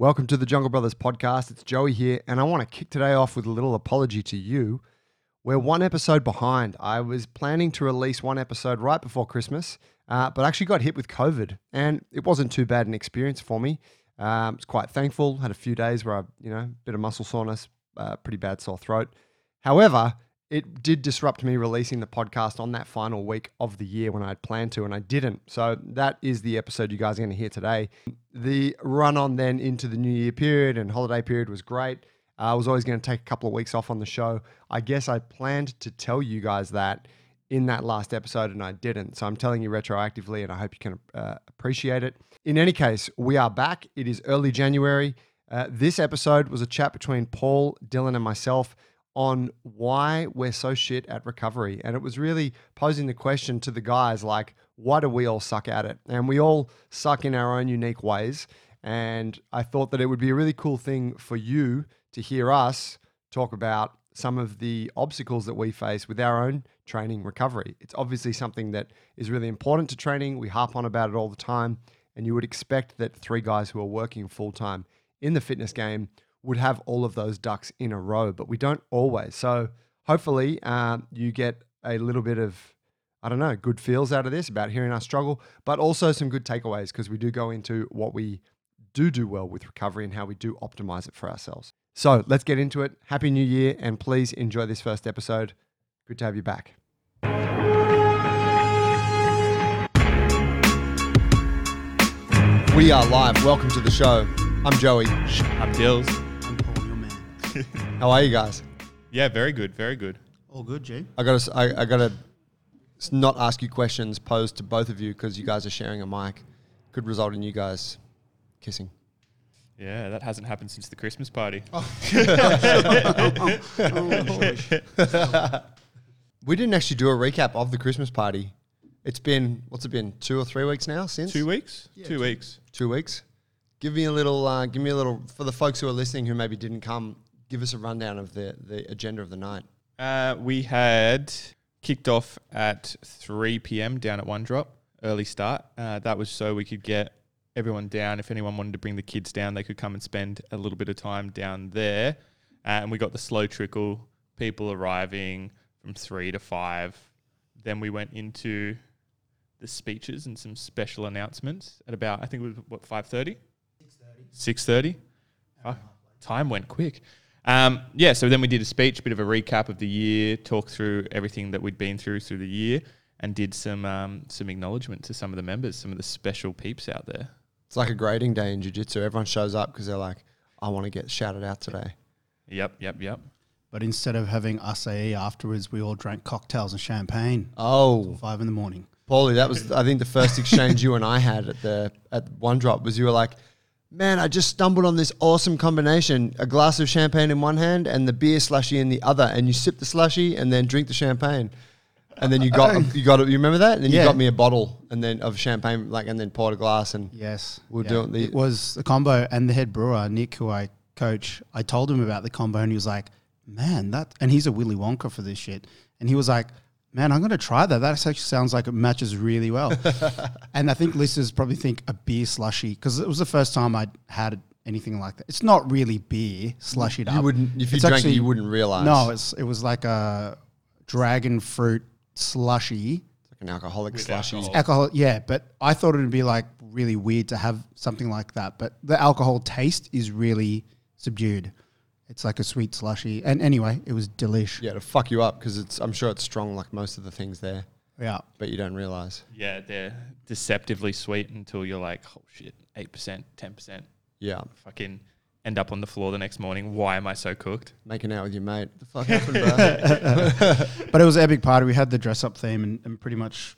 Welcome to the Jungle Brothers podcast. It's Joey here, and I want to kick today off with a little apology to you. We're one episode behind. I was planning to release one episode right before Christmas, uh, but actually got hit with COVID, and it wasn't too bad an experience for me. Um, was quite thankful. Had a few days where I, you know, bit of muscle soreness, uh, pretty bad sore throat. However, it did disrupt me releasing the podcast on that final week of the year when I had planned to, and I didn't. So that is the episode you guys are going to hear today. The run on then into the New Year period and holiday period was great. Uh, I was always going to take a couple of weeks off on the show. I guess I planned to tell you guys that in that last episode, and I didn't. So I'm telling you retroactively, and I hope you can uh, appreciate it. In any case, we are back. It is early January. Uh, this episode was a chat between Paul, Dylan, and myself on why we're so shit at recovery. And it was really posing the question to the guys like, why do we all suck at it? And we all suck in our own unique ways. And I thought that it would be a really cool thing for you to hear us talk about some of the obstacles that we face with our own training recovery. It's obviously something that is really important to training. We harp on about it all the time. And you would expect that three guys who are working full time in the fitness game would have all of those ducks in a row, but we don't always. So hopefully uh, you get a little bit of, I don't know, good feels out of this about hearing us struggle, but also some good takeaways because we do go into what we do do well with recovery and how we do optimize it for ourselves. So let's get into it. Happy New Year, and please enjoy this first episode. Good to have you back. We are live. Welcome to the show. I'm Joey. I'm Dills. How are you guys? Yeah, very good, very good. All good, G. I gotta, I, I gotta not ask you questions posed to both of you because you guys are sharing a mic. Could result in you guys kissing. Yeah, that hasn't happened since the Christmas party. We didn't actually do a recap of the Christmas party. It's been what's it been? Two or three weeks now since Two weeks? Yeah, two two- weeks. Two weeks. Give me a little. Uh, give me a little for the folks who are listening who maybe didn't come. Give us a rundown of the the agenda of the night. Uh, we had kicked off at 3 p.m. down at One Drop, early start. Uh, that was so we could get everyone down. If anyone wanted to bring the kids down, they could come and spend a little bit of time down there. Uh, and we got the slow trickle, people arriving from 3 to 5. Then we went into the speeches and some special announcements at about, I think it was, what, 5.30? 6.30. Oh, time went quick. Um, yeah, so then we did a speech, a bit of a recap of the year, talked through everything that we'd been through through the year, and did some um, some acknowledgement to some of the members, some of the special peeps out there. It's like a grading day in jiu-jitsu. Everyone shows up because they're like, I want to get shouted out today. Yep, yep, yep. But instead of having acai afterwards, we all drank cocktails and champagne. Oh, Five in the morning. Paulie, that was I think the first exchange you and I had at the at one drop was you were like, Man, I just stumbled on this awesome combination. A glass of champagne in one hand and the beer slushy in the other, and you sip the slushy and then drink the champagne. And then you got you got it. You remember that? And then you got me a bottle and then of champagne, like and then poured a glass and Yes. We're yeah. doing the- It was the combo and the head brewer, Nick, who I coach. I told him about the combo and he was like, man, that, and he's a Willy Wonka for this shit. And he was like, man, I'm going to try that. That actually sounds like it matches really well. and I think listeners probably think a beer slushy, because it was the first time I'd had anything like that. It's not really beer slushied you up. wouldn't if you It's drank actually- it, you wouldn't realize. No, it's, it was like a dragon fruit slushy. It's like an alcoholic With slushy. alcohol. Alcohol, yeah, but I thought it would be like really weird to have something like that. But the alcohol taste is really subdued. It's like a sweet slushy. And anyway, it was delish. Yeah, to fuck you up because it's I'm sure it's strong like most of the things there, Yeah. but you don't realize. Yeah, they're deceptively sweet until you're like, oh shit, eight percent, ten percent. Yeah, Fucking end up on the floor the next morning. Why am I so cooked? making out with your mate. The fuck happened, bro? But it was an epic party. We had the dress up theme, and, and pretty much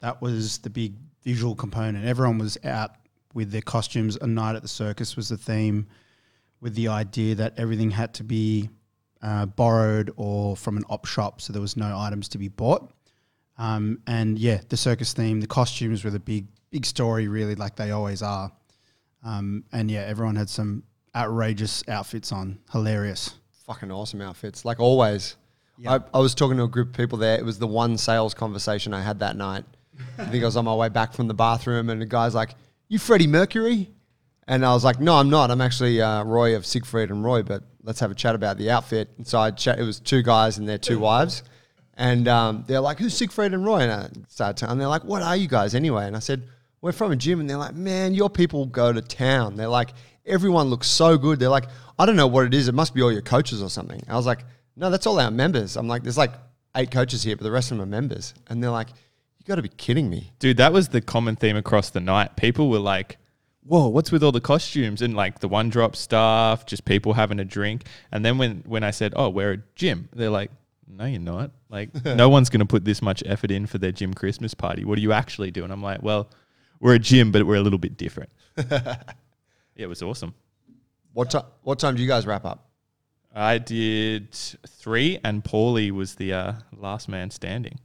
that was the big visual component. Everyone was out with their costumes. A night at the circus was the theme, with the idea that everything had to be uh, borrowed or from an op shop, so there was no items to be bought. Um, and yeah, the circus theme, the costumes were the big big story, really, like they always are. Um, and yeah, everyone had some outrageous outfits on, hilarious. Fucking awesome outfits, like always. I, I was talking to a group of people there. It was the one sales conversation I had that night. I think I was on my way back from the bathroom, and the guy's like, "You Freddie Mercury?" And I was like, no, I'm not. I'm actually uh, Roy of Siegfried and Roy, but let's have a chat about the outfit. And so I chat, it was two guys and their two wives. And um, they're like, who's Siegfried and Roy? And I started telling, and they're like, what are you guys anyway? And I said, we're from a gym. And they're like, man, your people go to town. They're like, everyone looks so good. They're like, I don't know what it is. It must be all your coaches or something. I was like, no, that's all our members. I'm like, there's like eight coaches here, but the rest of them are members. And they're like, you got to be kidding me. Dude, that was the common theme across the night. People were like, whoa, what's with all the costumes and like the one drop stuff, just people having a drink. And then when, when I said, oh, we're a gym, they're like, no, you're not. Like, no one's going to put this much effort in for their gym Christmas party. What are you actually doing? I'm like, well, we're a gym, but we're a little bit different. yeah, it was awesome. What, ti what time do you guys wrap up? I did three, and Paulie was the uh, last man standing.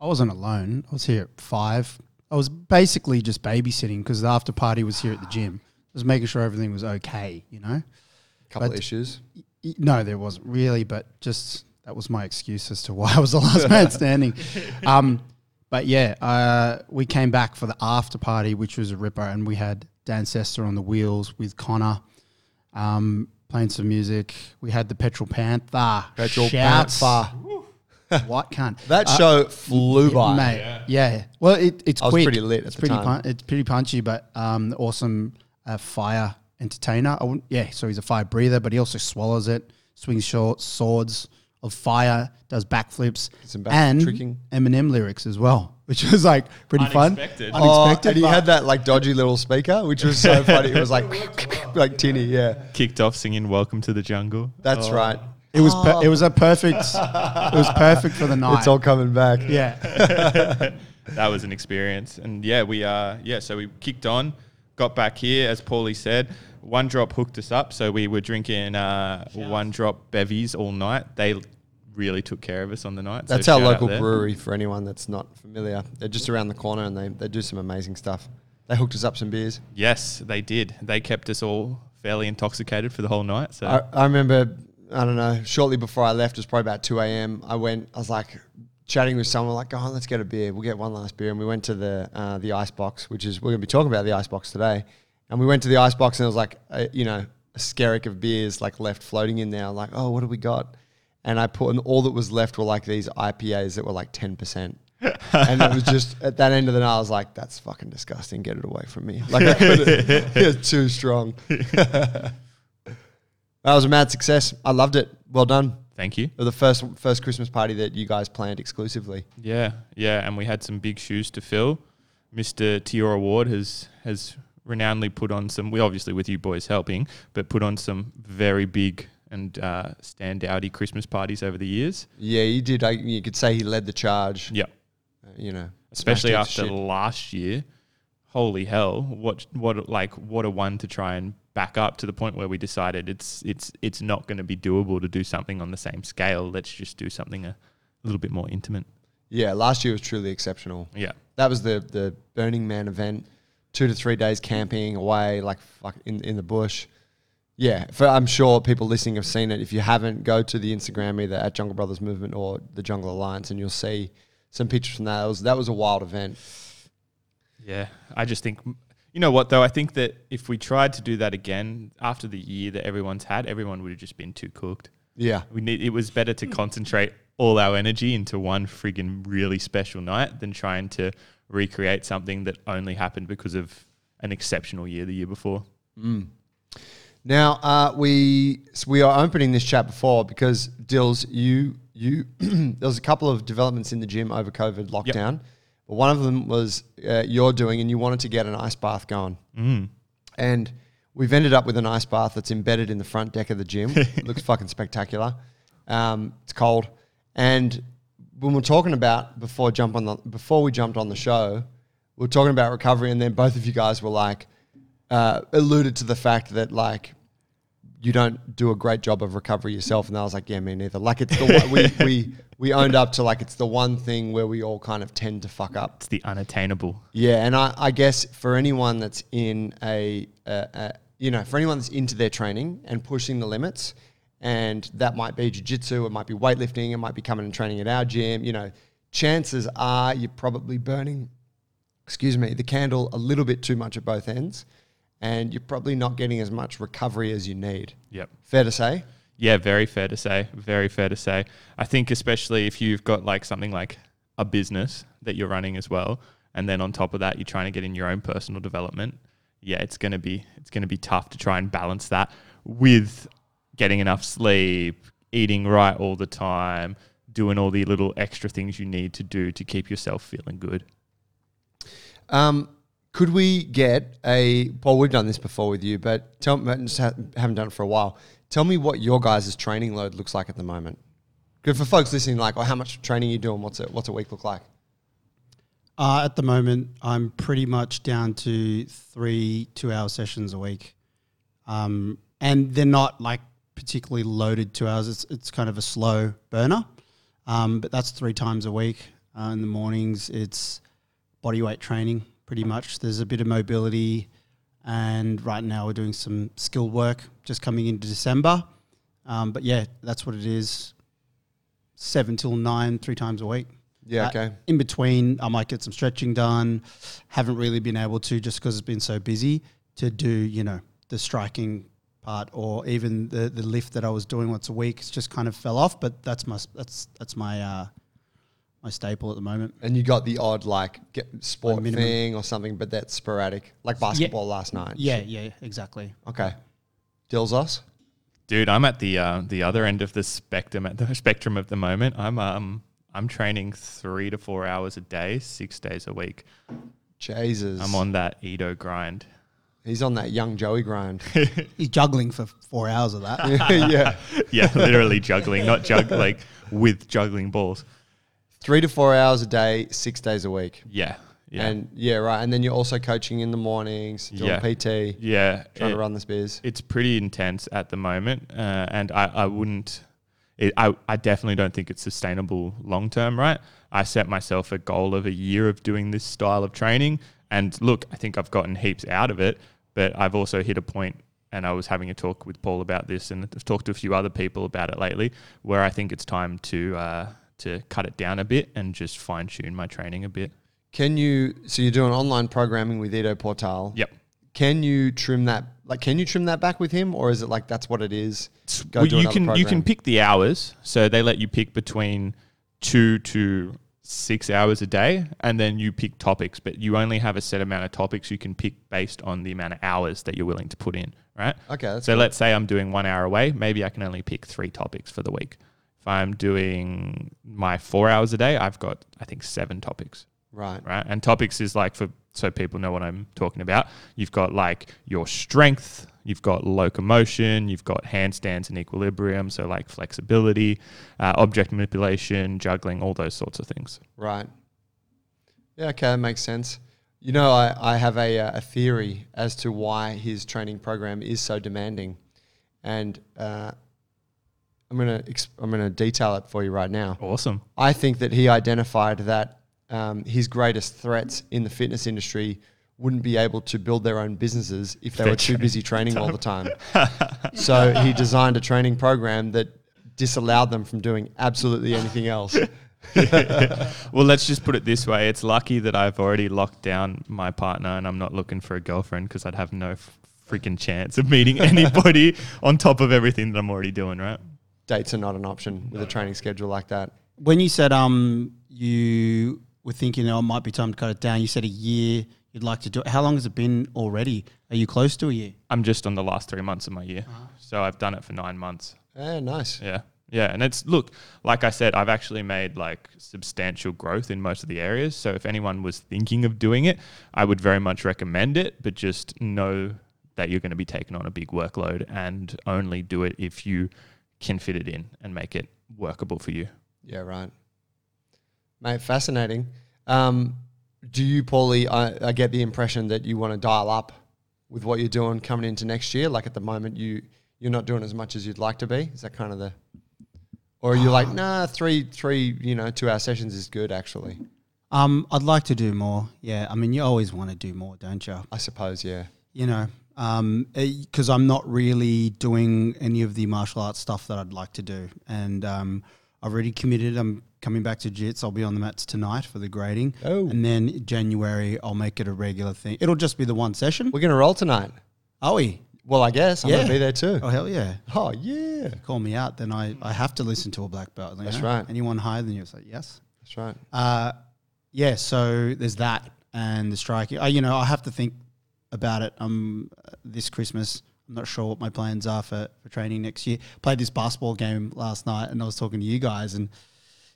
I wasn't alone. I was here at five. I was basically just babysitting because the after party was here at the gym. Just making sure everything was okay, you know. Couple But- of issues. Y- No, there wasn't really, but just that was my excuse as to why I was the last man standing. Um, but yeah, uh, we came back for the after party, which was a ripper, and we had Dan Sester on the wheels with Connor, um, playing some music. We had the Petrol Panther. Petrol Shouts. Panther. What can't That Uh, show flew by. mate. Yeah. Well, it, it's I was quick. pretty lit at It's the pretty. time. Pun- it's pretty punchy, but um, awesome uh, fire entertainer. I yeah. So he's a fire breather, but he also swallows it. Swings short swords of fire. Does backflips back and tricking. Eminem lyrics as well, which was like pretty Unexpected. fun. Oh, Unexpected. and he had that like dodgy little speaker, which was so funny. It was like like tinny, yeah. Kicked off singing "Welcome to the Jungle." That's Oh. right. It was. Per- it was a perfect. it was perfect for the night. It's all coming back. yeah. that was an experience. And yeah, we uh yeah, so we kicked on, got back here, as Paulie said. One drop hooked us up, so we were drinking uh, one drop bevies all night. They really took care of us on the night. so That's our local brewery for anyone that's not familiar. They're just around the corner and they, they do some amazing stuff. They hooked us up some beers. Yes, they did. They kept us all fairly intoxicated for the whole night. So I, I remember, I don't know, shortly before I left, it was probably about 2 a.m. I went, I was like chatting with someone, like, go on, let's get a beer. We'll get one last beer. And we went to the uh, the ice box, which is, we're going to be talking about the ice box today. And we went to the ice box and it was like, a, you know, a skerrick of beers like left floating in there. I'm like, oh, what do we got? And I put, and all that was left were like these IPAs that were like 10%. and it was just at that end of the night, I was like, "That's fucking disgusting. Get it away from me!" Like I couldn't, it was too strong. that was a mad success. I loved it. Well done. thank you. The first first Christmas party that you guys planned exclusively. Yeah, yeah, and we had some big shoes to fill. Mr. Tiora Ward has has renownedly put on some. We obviously with you boys helping, but put on some very big and uh, standouty Christmas parties over the years. Yeah, he did. I, you could say he led the charge. Yeah, uh, you know, especially after last year. Holy hell! What what like what a one to try and back up to the point where we decided it's it's it's not going to be doable to do something on the same scale. Let's just do something a little bit more intimate. Yeah, last year was truly exceptional. Yeah. That was the the Burning Man event. Two to three days camping away, like fuck in in the bush. Yeah, for, I'm sure people listening have seen it. If you haven't, go to the Instagram either at Jungle Brothers Movement or the Jungle Alliance, and you'll see some pictures from that. That was that was a wild event. Yeah, I just think, you know what though? I think that if we tried to do that again after the year that everyone's had, everyone would have just been too cooked. Yeah, We need. It was better to concentrate all our energy into one friggin' really special night than trying to recreate something that only happened because of an exceptional year the year before. Now uh, we so we are opening this chat before because Dills, you you there was a couple of developments in the gym over COVID lockdown, one of them was uh, you're doing, and you wanted to get an ice bath going, Mm. and we've ended up with an ice bath that's embedded in the front deck of the gym. it looks fucking spectacular. Um, it's cold, and when we're talking about before jump on the before we jumped on the show, we're talking about recovery, and then both of you guys were like uh, alluded to the fact that like you don't do a great job of recovery yourself, and I was like, yeah, me neither. Like it's the one, we we we owned up to like it's the one thing where we all kind of tend to fuck up. It's the unattainable. Yeah, and I, I guess for anyone that's in a, a, a, you know, for anyone that's into their training and pushing the limits, and that might be jujitsu, it might be weightlifting, it might be coming and training at our gym, you know, chances are you're probably burning, excuse me, the candle a little bit too much at both ends. and you're probably not getting as much recovery as you need. Yep. Fair to say? Yeah, very fair to say. Very fair to say. I think especially if you've got like something like a business that you're running as well, and then on top of that you're trying to get in your own personal development. Yeah, it's gonna be it's gonna be tough to try and balance that with getting enough sleep, eating right all the time, doing all the little extra things you need to do to keep yourself feeling good. Um, could we get a? Paul, we've done this before with you, but tell haven't done it for a while. Tell me what your guys' training load looks like at the moment. Good for folks listening, like, oh, how much training are you doing? What's? What's a week look like? Uh, at the moment, I'm pretty much down to three two-hour sessions a week, um, and they're not like particularly loaded two hours. It's it's kind of a slow burner, um, but that's three times a week. Uh, in the mornings, it's body weight training pretty much. There's a bit of mobility, and right now we're doing some skill work just coming into December. Um, but yeah, that's what it is. Seven till nine, three times a week. Yeah, Uh, okay. In between, I might get some stretching done. Haven't really been able to just because it's been so busy to do, you know, the striking part or even the the lift that I was doing once a week. It's just kind of fell off. But that's my that's that's my uh, my staple at the moment. And you got the odd like get sport Like minimum. thing or something, but that's sporadic, like basketball last night. Yeah, yeah, exactly. Okay. Dilzos. Dude, I'm at the uh, the other end of the spectrum at the spectrum at the moment. I'm um I'm training three to four hours a day, six days a week. Jesus. I'm on that Ido grind. He's on that young Joey grind. He's juggling for four hours of that. yeah. Yeah, literally juggling, not jug like with juggling balls. Three to four hours a day, six days a week. Yeah, yeah, And yeah, right. And then you're also coaching in the mornings, doing Yeah. PT, yeah. trying it- to run this biz. it's pretty intense at the moment, uh, and I, I wouldn't. It, I, I definitely don't think it's sustainable long term, right? I set myself a goal of a year of doing this style of training, and look, I think I've gotten heaps out of it, but I've also hit a point, and I was having a talk with Paul about this, and I've talked to a few other people about it lately, where I think it's time to uh, to cut it down a bit and just fine tune my training a bit. Can you, so you're doing online programming with Ido Portal. Yep. Can you trim that, like, can you trim that back with him? Or is it like that's what it is? Go well, you can you can pick the hours. So they let you pick between two to six hours a day, and then you pick topics. But you only have a set amount of topics you can pick based on the amount of hours that you're willing to put in. Right. Okay. So cool. let's say I'm doing one hour away. Maybe I can only pick three topics for the week. If I'm doing my four hours a day, I've got I think seven topics Right. right? And topics is like for so people know what I'm talking about. You've got like your strength, you've got locomotion, you've got handstands and equilibrium, so like flexibility, uh, object manipulation, juggling, all those sorts of things. Right. Yeah, okay, that makes sense. You know, I, I have a, uh, a theory as to why his training program is so demanding. And uh, I'm going to exp- I'm gonna detail it for you right now. Awesome. I think that he identified that um, his greatest threats in the fitness industry wouldn't be able to build their own businesses if they They're were too busy training all the time. so he designed a training program that disallowed them from doing absolutely anything else. Well, let's just put it this way: it's lucky that I've already locked down my partner, and I'm not looking for a girlfriend because I'd have no f- freaking chance of meeting anybody on top of everything that I'm already doing. Right? Dates are not an option with a training schedule like that. When you said um you were thinking oh it might be time to cut it down, you said a year you'd like to do it. How long has it been already? Are you close to a year? I'm just on the last three months of my year, so I've done it for nine months. Yeah, nice. Yeah. Yeah. And it's, look, like I said, I've actually made like substantial growth in most of the areas. So if anyone was thinking of doing it, I would very much recommend it, but just know that you're going to be taking on a big workload and only do it if you can fit it in and make it workable for you. Yeah, right. Mate, fascinating. Um, do you, Paulie, I, I get the impression that you want to dial up with what you're doing coming into next year? Like at the moment, you, you're not doing as much as you'd like to be? Is that kind of the. Or are you like, nah, three, three, you know, two hour sessions is good, actually? Um, I'd like to do more. Yeah, I mean, you always want to do more, don't you? I suppose, yeah. You know, because I'm not really doing any of the martial arts stuff that I'd like to do, and um, I've already committed. I'm coming back to jits. I'll be on the mats tonight for the grading, Oh. and then January I'll make it a regular thing. It'll just be the one session. We're going to roll tonight. Are we? Well, I guess I'm Yeah. gonna be there too. Oh hell yeah! Oh yeah, Call me out, then I, I have to listen to a black belt. That's know? right. Anyone higher than you, it's like yes. that's right. Uh, yeah. So there's that, and the striking. I, you know, I have to think about it. Um, this Christmas, I'm not sure what my plans are for, for training next year. Played this basketball game last night, and I was talking to you guys, and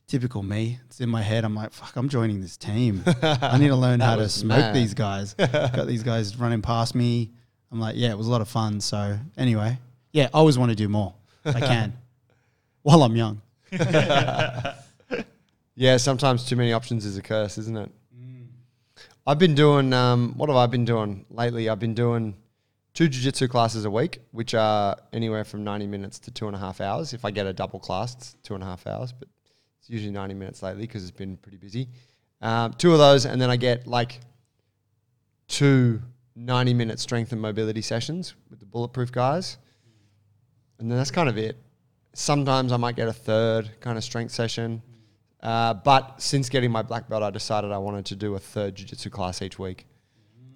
typical me, it's in my head. I'm like, fuck, I'm joining this team. I need to learn how to smoke mad. these guys. Got these guys running past me. I'm like, yeah, it was a lot of fun. So anyway, yeah, I always want to do more. I can, while I'm young. Yeah, sometimes too many options is a curse, isn't it? I've been doing. Um, what have I been doing lately? I've been doing two jiu-jitsu classes a week, which are anywhere from ninety minutes to two and a half hours. If I get a double class, it's two and a half hours, but it's usually ninety minutes lately because it's been pretty busy. Um, two of those, and then I get like two 90 minute strength and mobility sessions with the bulletproof guys. And then that's kind of it. Sometimes I might get a third kind of strength session. Uh, but since getting my black belt, I decided I wanted to do a third jiu-jitsu class each week.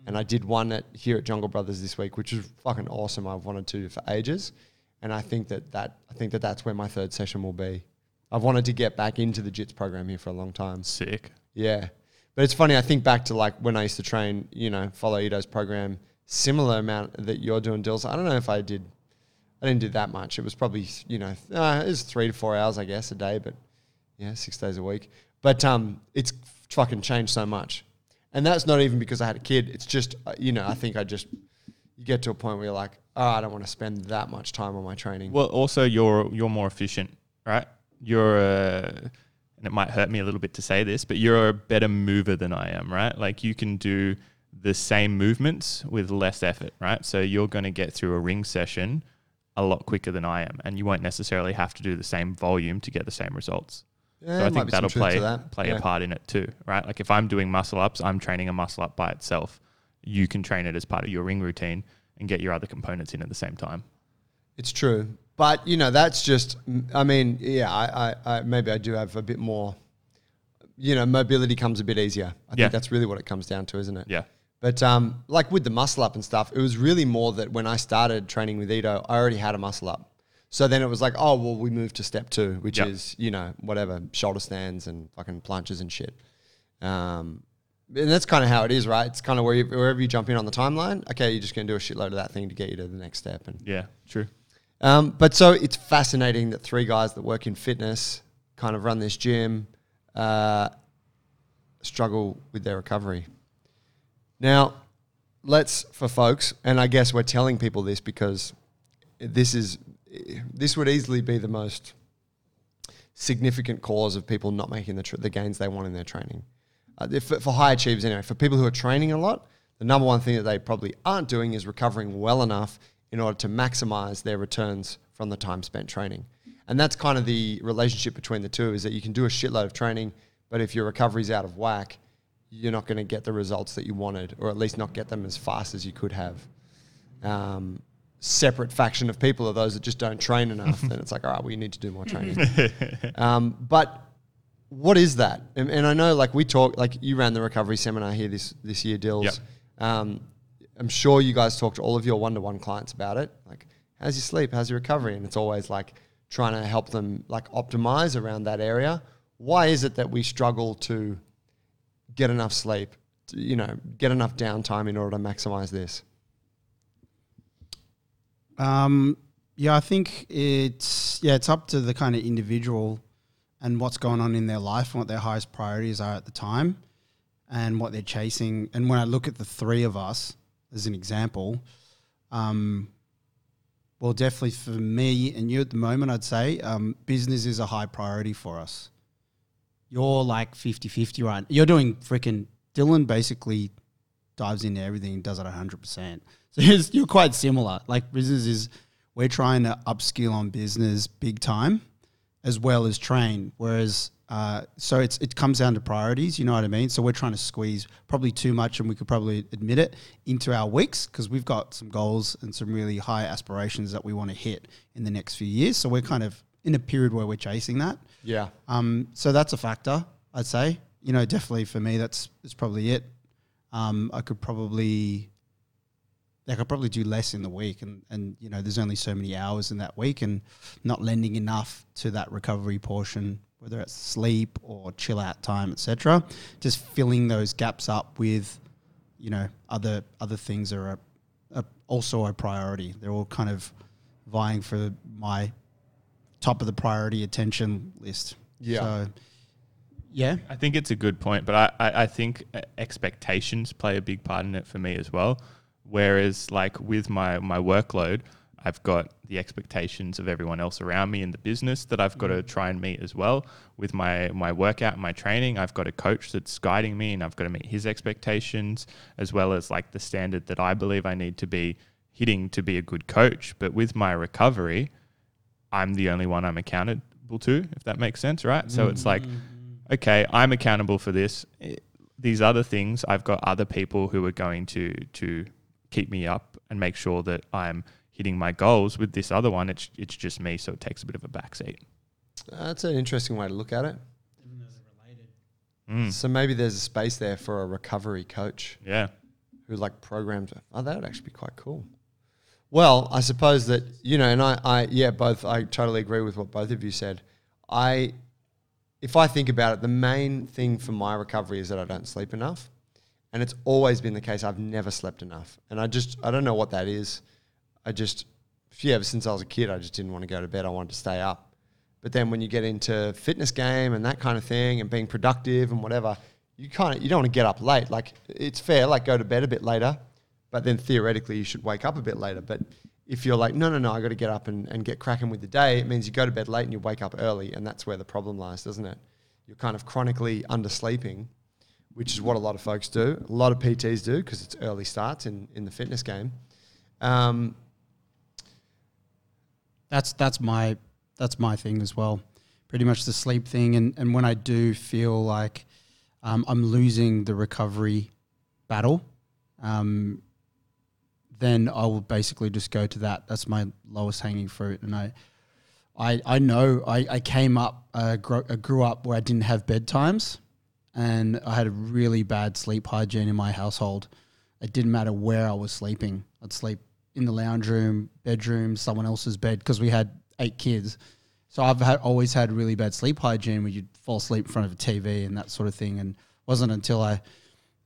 And I did one at, here at Jungle Brothers this week, which is fucking awesome. I've wanted to for ages. And I think that, that I think that that's where my third session will be. I've wanted to get back into the jits program here for a long time. Sick. Yeah. But it's funny, I think back to like when I used to train, you know, follow Ido's program, similar amount that you're doing, Dills. I don't know if I did, I didn't do that much. It was probably, you know, uh, it was three to four hours, I guess, a day, but yeah, six days a week. But um, it's fucking changed so much. And that's not even because I had a kid. It's just, uh, you know, I think I just, you get to a point where you're like, oh, I don't want to spend that much time on my training. Well, also you're you're more efficient, right? You're a, and it might hurt me a little bit to say this, but you're a better mover than I am, right? Like you can do the same movements with less effort, right? So you're going to get through a ring session a lot quicker than I am, and you won't necessarily have to do the same volume to get the same results. Yeah, so I think that'll play that. play Yeah. a part in it too, right? Like if I'm doing muscle ups, I'm training a muscle up by itself. You can train it as part of your ring routine and get your other components in at the same time. It's true, but you know that's just. I mean, yeah, I, I, I maybe I do have a bit more. You know, mobility comes a bit easier. I Yeah. think that's really what it comes down to, isn't it? Yeah. But um, like with the muscle up and stuff, it was really more that when I started training with Ido, I already had a muscle up. So then it was like, oh well, we moved to step two, which Yep. is you know whatever shoulder stands and fucking planches and shit. Um, and that's kind of how it is, right? It's kind of where you, wherever you jump in on the timeline. Okay, you're just gonna do a shitload of that thing to get you to the next step, and Yeah. True. um, but so it's fascinating that three guys that work in fitness kind of run this gym uh, struggle with their recovery. Now, let's for folks, and I guess we're telling people this because this is this would easily be the most significant cause of people not making the, the gains they want in their training. Uh, if, for high achievers, anyway, for people who are training a lot, the number one thing that they probably aren't doing is recovering well enough in order to maximize their returns from the time spent training. And that's kind of the relationship between the two is that you can do a shitload of training, but if your recovery's out of whack, you're not going to get the results that you wanted, or at least not get them as fast as you could have. Um, separate faction of people are those that just don't train enough. then it's like, all right, well, you need to do more training. um, but what is that? And, and I know, like we talk, like you ran the recovery seminar here this this year, Dills. Yep. Um, I'm sure you guys talk to all of your one-to-one clients about it. Like, how's your sleep? How's your recovery? And it's always like trying to help them like optimize around that area. Why is it that we struggle to get enough sleep? To, you know, get enough downtime in order to maximize this. Um, yeah, I think it's yeah, it's up to the kind of individual and what's going on in their life and what their highest priorities are at the time and what they're chasing. And when I look at the three of us as an example, um, well, definitely for me and you at the moment, I'd say um, business is a high priority for us. You're like 50 50 right? You're doing freaking Dylan basically dives into everything and does it 100%. So it's, you're quite similar. Like business is, we're trying to upskill on business big time as well as train. Whereas, uh, so it's it comes down to priorities. You know what I mean? So we're trying to squeeze probably too much, and we could probably admit it into our weeks because we've got some goals and some really high aspirations that we want to hit in the next few years. So we're kind of in a period where we're chasing that. Yeah. Um, so that's a factor, I'd say. You know, definitely for me, that's that's probably it. Um, I could probably. They could probably do less in the week, and and you know there's only so many hours in that week, and not lending enough to that recovery portion, whether it's sleep or chill out time, etc. Just filling those gaps up with, you know, other other things are a, a, also a priority. They're all kind of vying for my top of the priority attention list. Yeah. So, yeah. I think it's a good point, but I, I, I think uh, expectations play a big part in it for me as well. Whereas, like with my my workload, I've got the expectations of everyone else around me in the business that I've got to try and meet as well. With my my workout and my training, I've got a coach that's guiding me, and I've got to meet his expectations as well as like the standard that I believe I need to be hitting to be a good coach. But with my recovery, I'm the only one I'm accountable to, if that makes sense, right? So it's like okay, I'm accountable for this. Eh, These other things, I've got other people who are going to to keep me up and make sure that I'm hitting my goals. With this other one, it's it's just me, so it takes a bit of a backseat. That's an interesting way to look at it. Mm. So maybe there's a space there for a recovery coach Yeah, who like programs. Oh, that would actually be quite cool. Well, I suppose that you know, and I, I, yeah, both. I totally agree with what both of you said. I, if I think about it, the main thing for my recovery is that I don't sleep enough, and it's always been the case. I've never slept enough, and I just, I don't know what that is. I just, yeah, ever since I was a kid, I just didn't want to go to bed. I wanted to stay up. But then when you get into fitness game and that kind of thing, and being productive and whatever, you kind of you don't want to get up late. Like it's fair, like go to bed a bit later, but then theoretically you should wake up a bit later. But if you're like, no, no, no, I got to get up and, and get cracking with the day, it means you go to bed late and you wake up early, and that's where the problem lies, doesn't it? You're kind of chronically undersleeping, which is what a lot of folks do. A lot of PTs do because it's early starts in, in the fitness game. Um, That's that's my that's my thing as well. Pretty much the sleep thing, and and when I do feel like um, I'm losing the recovery battle, um, then I will basically just go to that. That's my lowest hanging fruit, and I. I, I know I, I came up, uh, gro- I grew up where I didn't have bedtimes and I had a really bad sleep hygiene in my household. It didn't matter where I was sleeping. I'd sleep in the lounge room, bedroom, someone else's bed because we had eight kids. So I've had, always had really bad sleep hygiene where you'd fall asleep in front of a TV and that sort of thing. And it wasn't until I,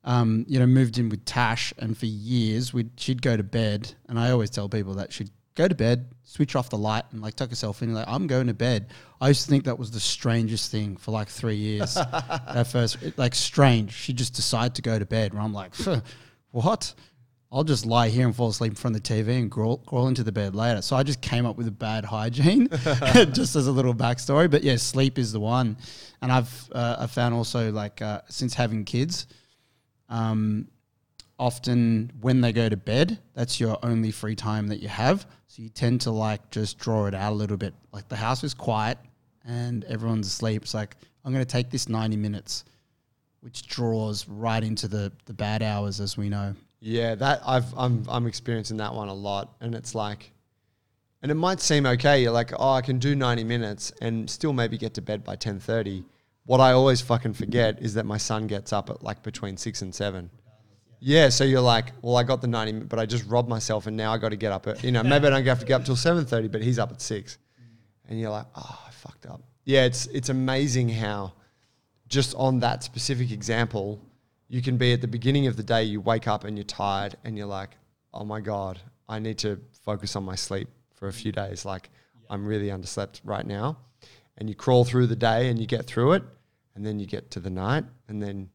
um, you know, moved in with Tash and for years we'd, she'd go to bed. And I always tell people that she'd go to bed, switch off the light and like tuck yourself in. Like, I'm going to bed. I used to think that was the strangest thing for like three years. At first, it, like strange. She just decided to go to bed. And I'm like, what? I'll just lie here and fall asleep in front of the TV and crawl, crawl into the bed later. So I just came up with a bad hygiene, just as a little backstory. But yeah, sleep is the one. And I've uh, I found also like uh, since having kids, um, often when they go to bed, that's your only free time that you have. So you tend to like just draw it out a little bit. Like the house is quiet and everyone's asleep. It's like I'm going to take this 90 minutes, which draws right into the the bad hours, as we know. Yeah, that I've I'm I'm experiencing that one a lot, and it's like, and it might seem okay. You're like, oh, I can do 90 minutes and still maybe get to bed by 10:30. What I always fucking forget is that my son gets up at like between six and seven. Yeah, so you're like, well, I got the 90, but I just robbed myself, and now I got to get up. At, you know, maybe I don't have to get up till 7:30, but he's up at six, and you're like, oh, I fucked up. Yeah, it's it's amazing how just on that specific example, you can be at the beginning of the day, you wake up and you're tired, and you're like, oh my God, I need to focus on my sleep for a few days. Like, I'm really underslept right now. And you crawl through the day and you get through it, and then you get to the night, and then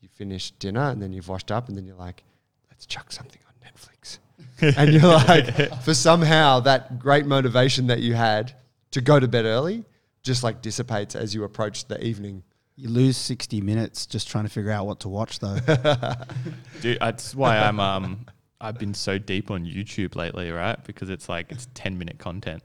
you finish dinner, and then you've washed up, and then you're like, let's chuck something on Netflix. and you're like, for somehow that great motivation that you had to go to bed early just like dissipates as you approach the evening. You lose 60 minutes just trying to figure out what to watch, though. Dude, that's why I'm um I've been so deep on YouTube lately, right? Because it's like it's ten minute content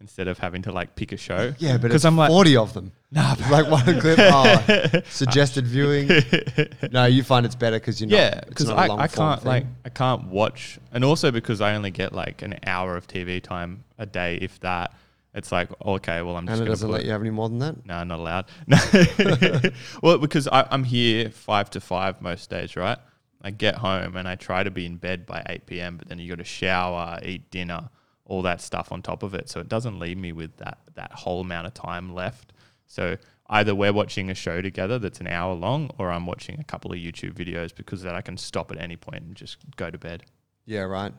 instead of having to like pick a show. Yeah, but because it's I'm like 40 of them. nah, like one clip. Oh, suggested viewing. No, you find it's better because you're not. yeah, because I, I can't thing. like I can't watch, and also because I only get like an hour of TV time a day, if that. It's like okay, well I'm just Anna gonna doesn't put, let you have any more than that. No, not allowed. No. well, because I, I'm here five to five most days, right? I get home and I try to be in bed by 8 p.m., but then you got to shower, eat dinner, all that stuff on top of it. So it doesn't leave me with that that whole amount of time left. So either we're watching a show together that's an hour long, or I'm watching a couple of YouTube videos because then I can stop at any point and just go to bed. Yeah, right.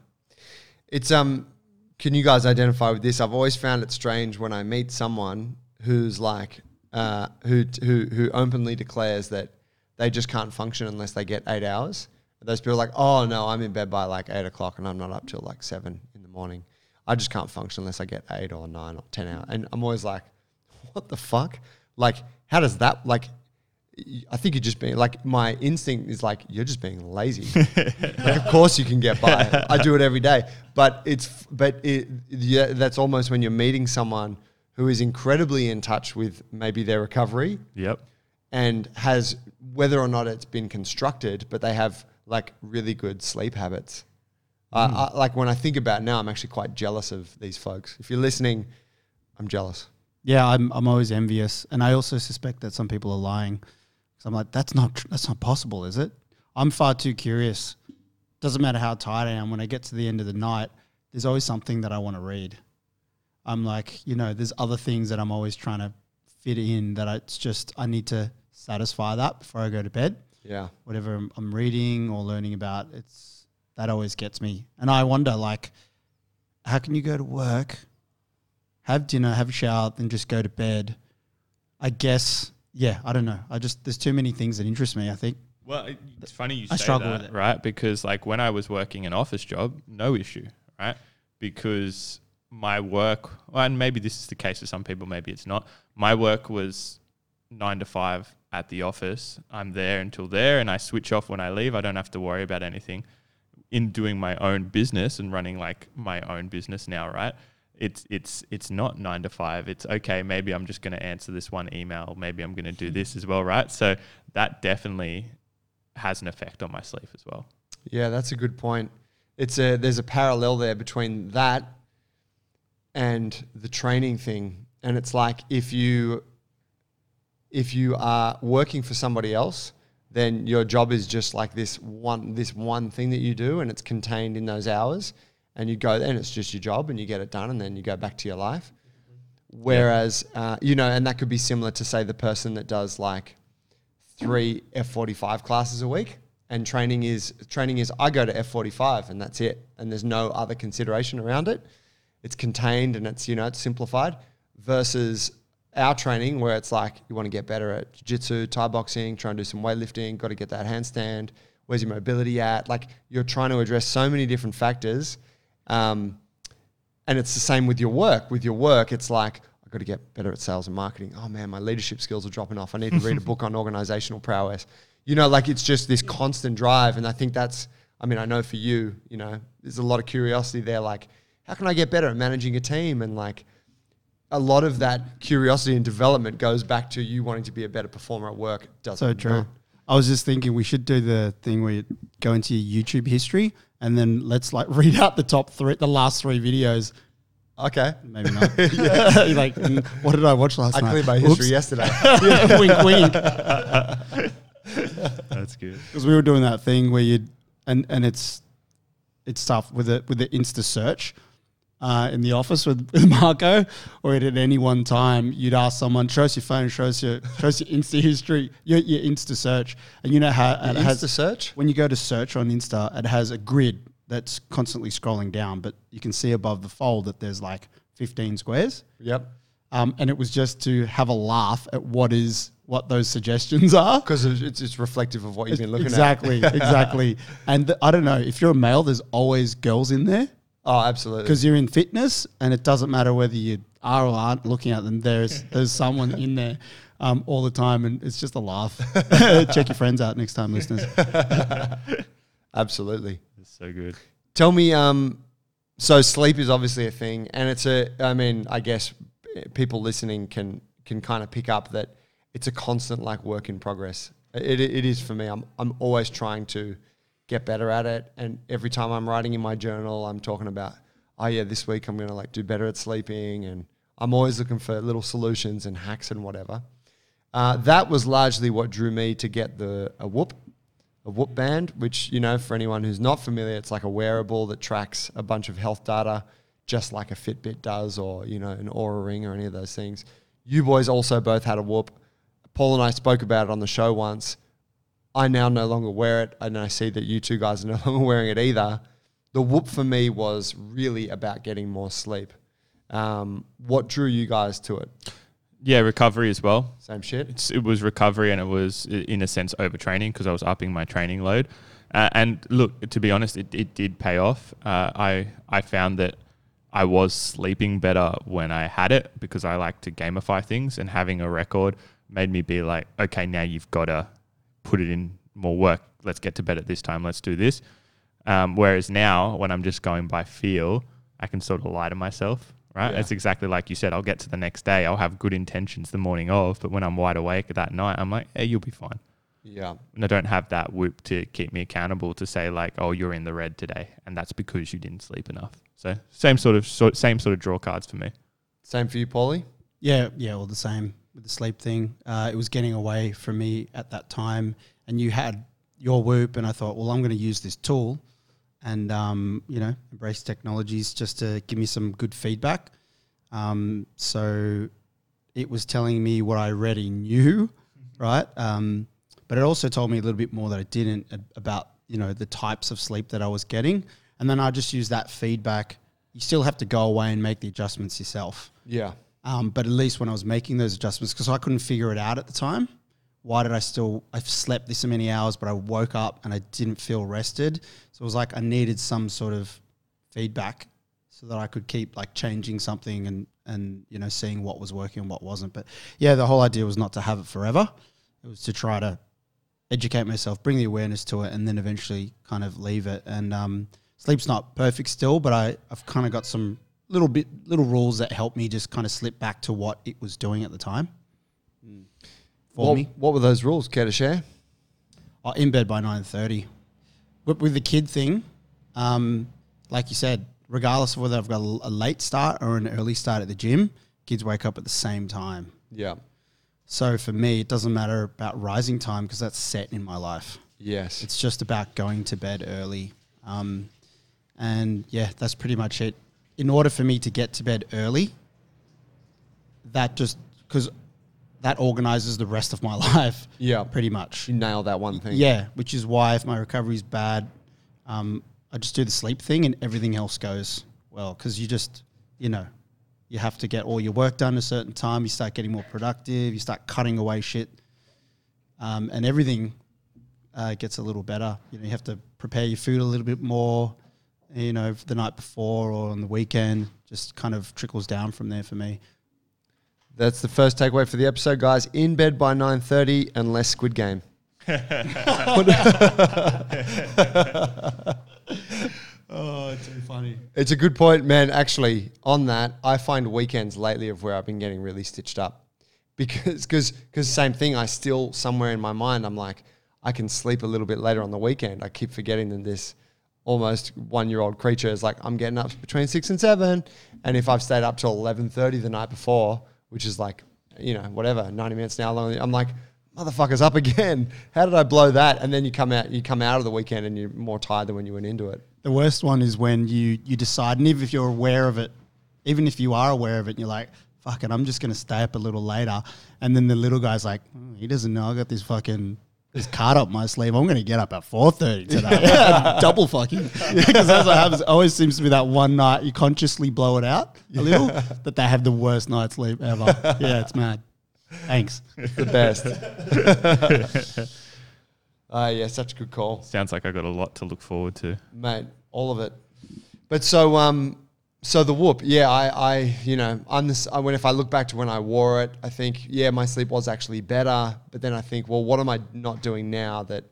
It's um can you guys identify with this? I've always found it strange when I meet someone who's like uh, who who who openly declares that they just can't function unless they get eight hours. Those people are like, oh no, I'm in bed by like eight o'clock and I'm not up till like seven in the morning. I just can't function unless I get eight or nine or ten hours. And I'm always like, what the fuck? Like, how does that like? I think you're just being like my instinct is like you're just being lazy. like, of course you can get by. I do it every day, but it's but it yeah, that's almost when you're meeting someone who is incredibly in touch with maybe their recovery Yep. and has whether or not it's been constructed, but they have like really good sleep habits. Uh, I, like when I think about now, I'm actually quite jealous of these folks. If you're listening, I'm jealous. Yeah, I'm I'm always envious, and I also suspect that some people are lying. So I'm like, that's not tr- that's not possible, is it? I'm far too curious. Doesn't matter how tired I am. When I get to the end of the night, there's always something that I want to read. I'm like, you know, there's other things that I'm always trying to fit in. That I, it's just I need to satisfy that before I go to bed. Yeah. Whatever I'm, I'm reading or learning about, it's that always gets me. And I wonder, like, how can you go to work, have dinner, have a shower, then just go to bed? I guess, yeah, I don't know. I just there's too many things that interest me. I think. Well, it's funny you say I struggle that, with it. right? Because like when I was working an office job, no issue, right? Because my work, and maybe this is the case for some people, maybe it's not. My work was nine to five at the office. I'm there until there, and I switch off when I leave. I don't have to worry about anything. In doing my own business and running like my own business now, right? It's it's it's not nine to five. It's okay. Maybe I'm just going to answer this one email. Maybe I'm going to do hmm. this as well, right? So that definitely has an effect on my sleep as well. Yeah, that's a good point. It's a there's a parallel there between that and the training thing. And it's like if you if you are working for somebody else, then your job is just like this one this one thing that you do and it's contained in those hours and you go there and it's just your job and you get it done and then you go back to your life. Whereas uh, you know, and that could be similar to say the person that does like three F45 classes a week and training is training is I go to F45 and that's it and there's no other consideration around it it's contained and it's you know it's simplified versus our training where it's like you want to get better at jiu-jitsu thai boxing try and do some weightlifting got to get that handstand where's your mobility at like you're trying to address so many different factors um, and it's the same with your work. With your work, it's like, I've got to get better at sales and marketing. Oh man, my leadership skills are dropping off. I need to read a book on organizational prowess. You know, like it's just this constant drive. And I think that's, I mean, I know for you, you know, there's a lot of curiosity there. Like, how can I get better at managing a team? And like, a lot of that curiosity and development goes back to you wanting to be a better performer at work. It Does So true. I was just thinking we should do the thing where you go into your YouTube history and then let's like read out the top three, the last three videos. Okay. Maybe not. like, mm, what did I watch last time? I night? cleared my Oops. history yesterday. wink, wink. That's good. Because we were doing that thing where you and and it's it's tough with it with the Insta search uh, in the office with, with Marco, or at any one time you'd ask someone, show us your phone, show us your show us your Insta history, your, your Insta search, and you know how it has Insta search? when you go to search on Insta, it has a grid that's constantly scrolling down, but you can see above the fold that there's like 15 squares. Yep. Um, and it was just to have a laugh at what is what those suggestions are. Because it's, it's reflective of what you've been looking exactly, at. exactly. Exactly. And I don't know if you're a male, there's always girls in there Oh, absolutely. because you're in fitness, and it doesn't matter whether you are or aren't looking at them. There's there's someone in there um, all the time, and it's just a laugh. Check your friends out next time, listeners. Absolutely. That's so good. Tell me, um, so sleep is obviously a thing, and it's a. I mean, I guess people listening can can kind of pick up that it's a constant like work in progress. It, it is for me. I'm I'm always trying to get better at it, and every time I'm writing in my journal, I'm talking about, oh yeah, this week I'm gonna like do better at sleeping, and I'm always looking for little solutions and hacks and whatever. Uh, that was largely what drew me to get the a whoop a Whoop band, which you know for anyone who's not familiar, it's like a wearable that tracks a bunch of health data, just like a Fitbit does, or you know an Oura Ring or any of those things. You boys also both had a Whoop. Paul and I spoke about it on the show once. I now no longer wear it, and I see that you two guys are no longer wearing it either. The Whoop for me was really about getting more sleep. Um, what drew you guys to it? Yeah, recovery as well. Same shit. It's, it was recovery and it was, in a sense, overtraining because I was upping my training load. Uh, and look, to be honest, it, it did pay off. Uh, I I found that I was sleeping better when I had it because I like to gamify things, and having a record made me be like, okay, now you've got to put it in more work. Let's get to bed at this time. Let's do this. Um, whereas now, when I'm just going by feel, I can sort of lie to myself, right? Yeah. It's exactly like you said. I'll get to the next day. I'll have good intentions the morning of, but when I'm wide awake that night, I'm like, hey, you'll be fine. Yeah. And I don't have that whoop to keep me accountable to say like, oh, you're in the red today, and that's because you didn't sleep enough. So same sort of sort, same sort of draw cards for me. Same for you, Paulie? Yeah, yeah, all the same with the sleep thing. Uh, it was getting away from me at that time, and you had your Whoop, and I thought, well, I'm going to use this tool, and um, you know, embrace technologies just to give me some good feedback. Um, so it was telling me what I already knew, right? Um, but it also told me a little bit more that I didn't about you know the types of sleep that I was getting, and then I just use that feedback. You still have to go away and make the adjustments yourself. Yeah. Um, but at least when I was making those adjustments, because I couldn't figure it out at the time, why did I still, I slept this many hours, but I woke up and I didn't feel rested. So it was like I needed some sort of feedback so that I could keep like changing something and, and, you know, seeing what was working and what wasn't. But yeah, the whole idea was not to have it forever. It was to try to educate myself, bring the awareness to it, and then eventually kind of leave it. And um, sleep's not perfect still, but I, I've kind of got some little bit little rules that help me just kind of slip back to what it was doing at the time. For what, me, what were those rules? Care to share? oh, in bed by nine thirty. With, with the kid thing, um, like you said, regardless of whether I've got a, a late start or an early start at the gym, kids wake up at the same time. Yeah. So for me, it doesn't matter about rising time because that's set in my life. Yes. It's just about going to bed early. Um, and yeah, that's pretty much it. In order for me to get to bed early, that just because that organizes the rest of my life yeah. pretty much. You nailed that one thing. Yeah, which is why if my recovery is bad, um, I just do the sleep thing and everything else goes well because you just, you know, you have to get all your work done a certain time. You start getting more productive. You start cutting away shit, um, and everything uh, gets a little better. You know, you have to prepare your food a little bit more. You know, the night before or on the weekend, just kind of trickles down from there for me. That's the first takeaway for the episode, guys. In bed by 9.30 and less Squid Game. Oh, it's so funny. It's a good point, man. Actually, on that, I find weekends lately of where I've been getting really stitched up. Because, cause, cause same thing, I still, somewhere in my mind, I'm like, I can sleep a little bit later on the weekend. I keep forgetting that this almost one year old creature is like, I'm getting up between six and seven. And if I've stayed up till 11.30 the night before, which is like, you know, whatever, 90 minutes now long, I'm like, motherfucker's up again. How did I blow that? And then you come out, you come out of the weekend and you're more tired than when you went into it. The worst one is when you you decide, and even if you're aware of it, even if you are aware of it, and you're like, "Fuck it, I'm just gonna stay up a little later," and then the little guy's like, "Hmm, "He doesn't know I got this fucking." This card up my sleeve. I'm going to get up at 4.30 today. Double fucking. Because that's what happens. It always seems to be that one night you consciously blow it out a little, that they have the worst night's sleep ever. Yeah, it's mad. Thanks. the best. uh, yeah, such a good call, Sounds like I got a lot to look forward to. mate. All of it. But so, um, so the whoop, yeah, I, I, you know, I'm this. I, when if I look back to when I wore it, I think, yeah, my sleep was actually better. But then I think, well, what am I not doing now that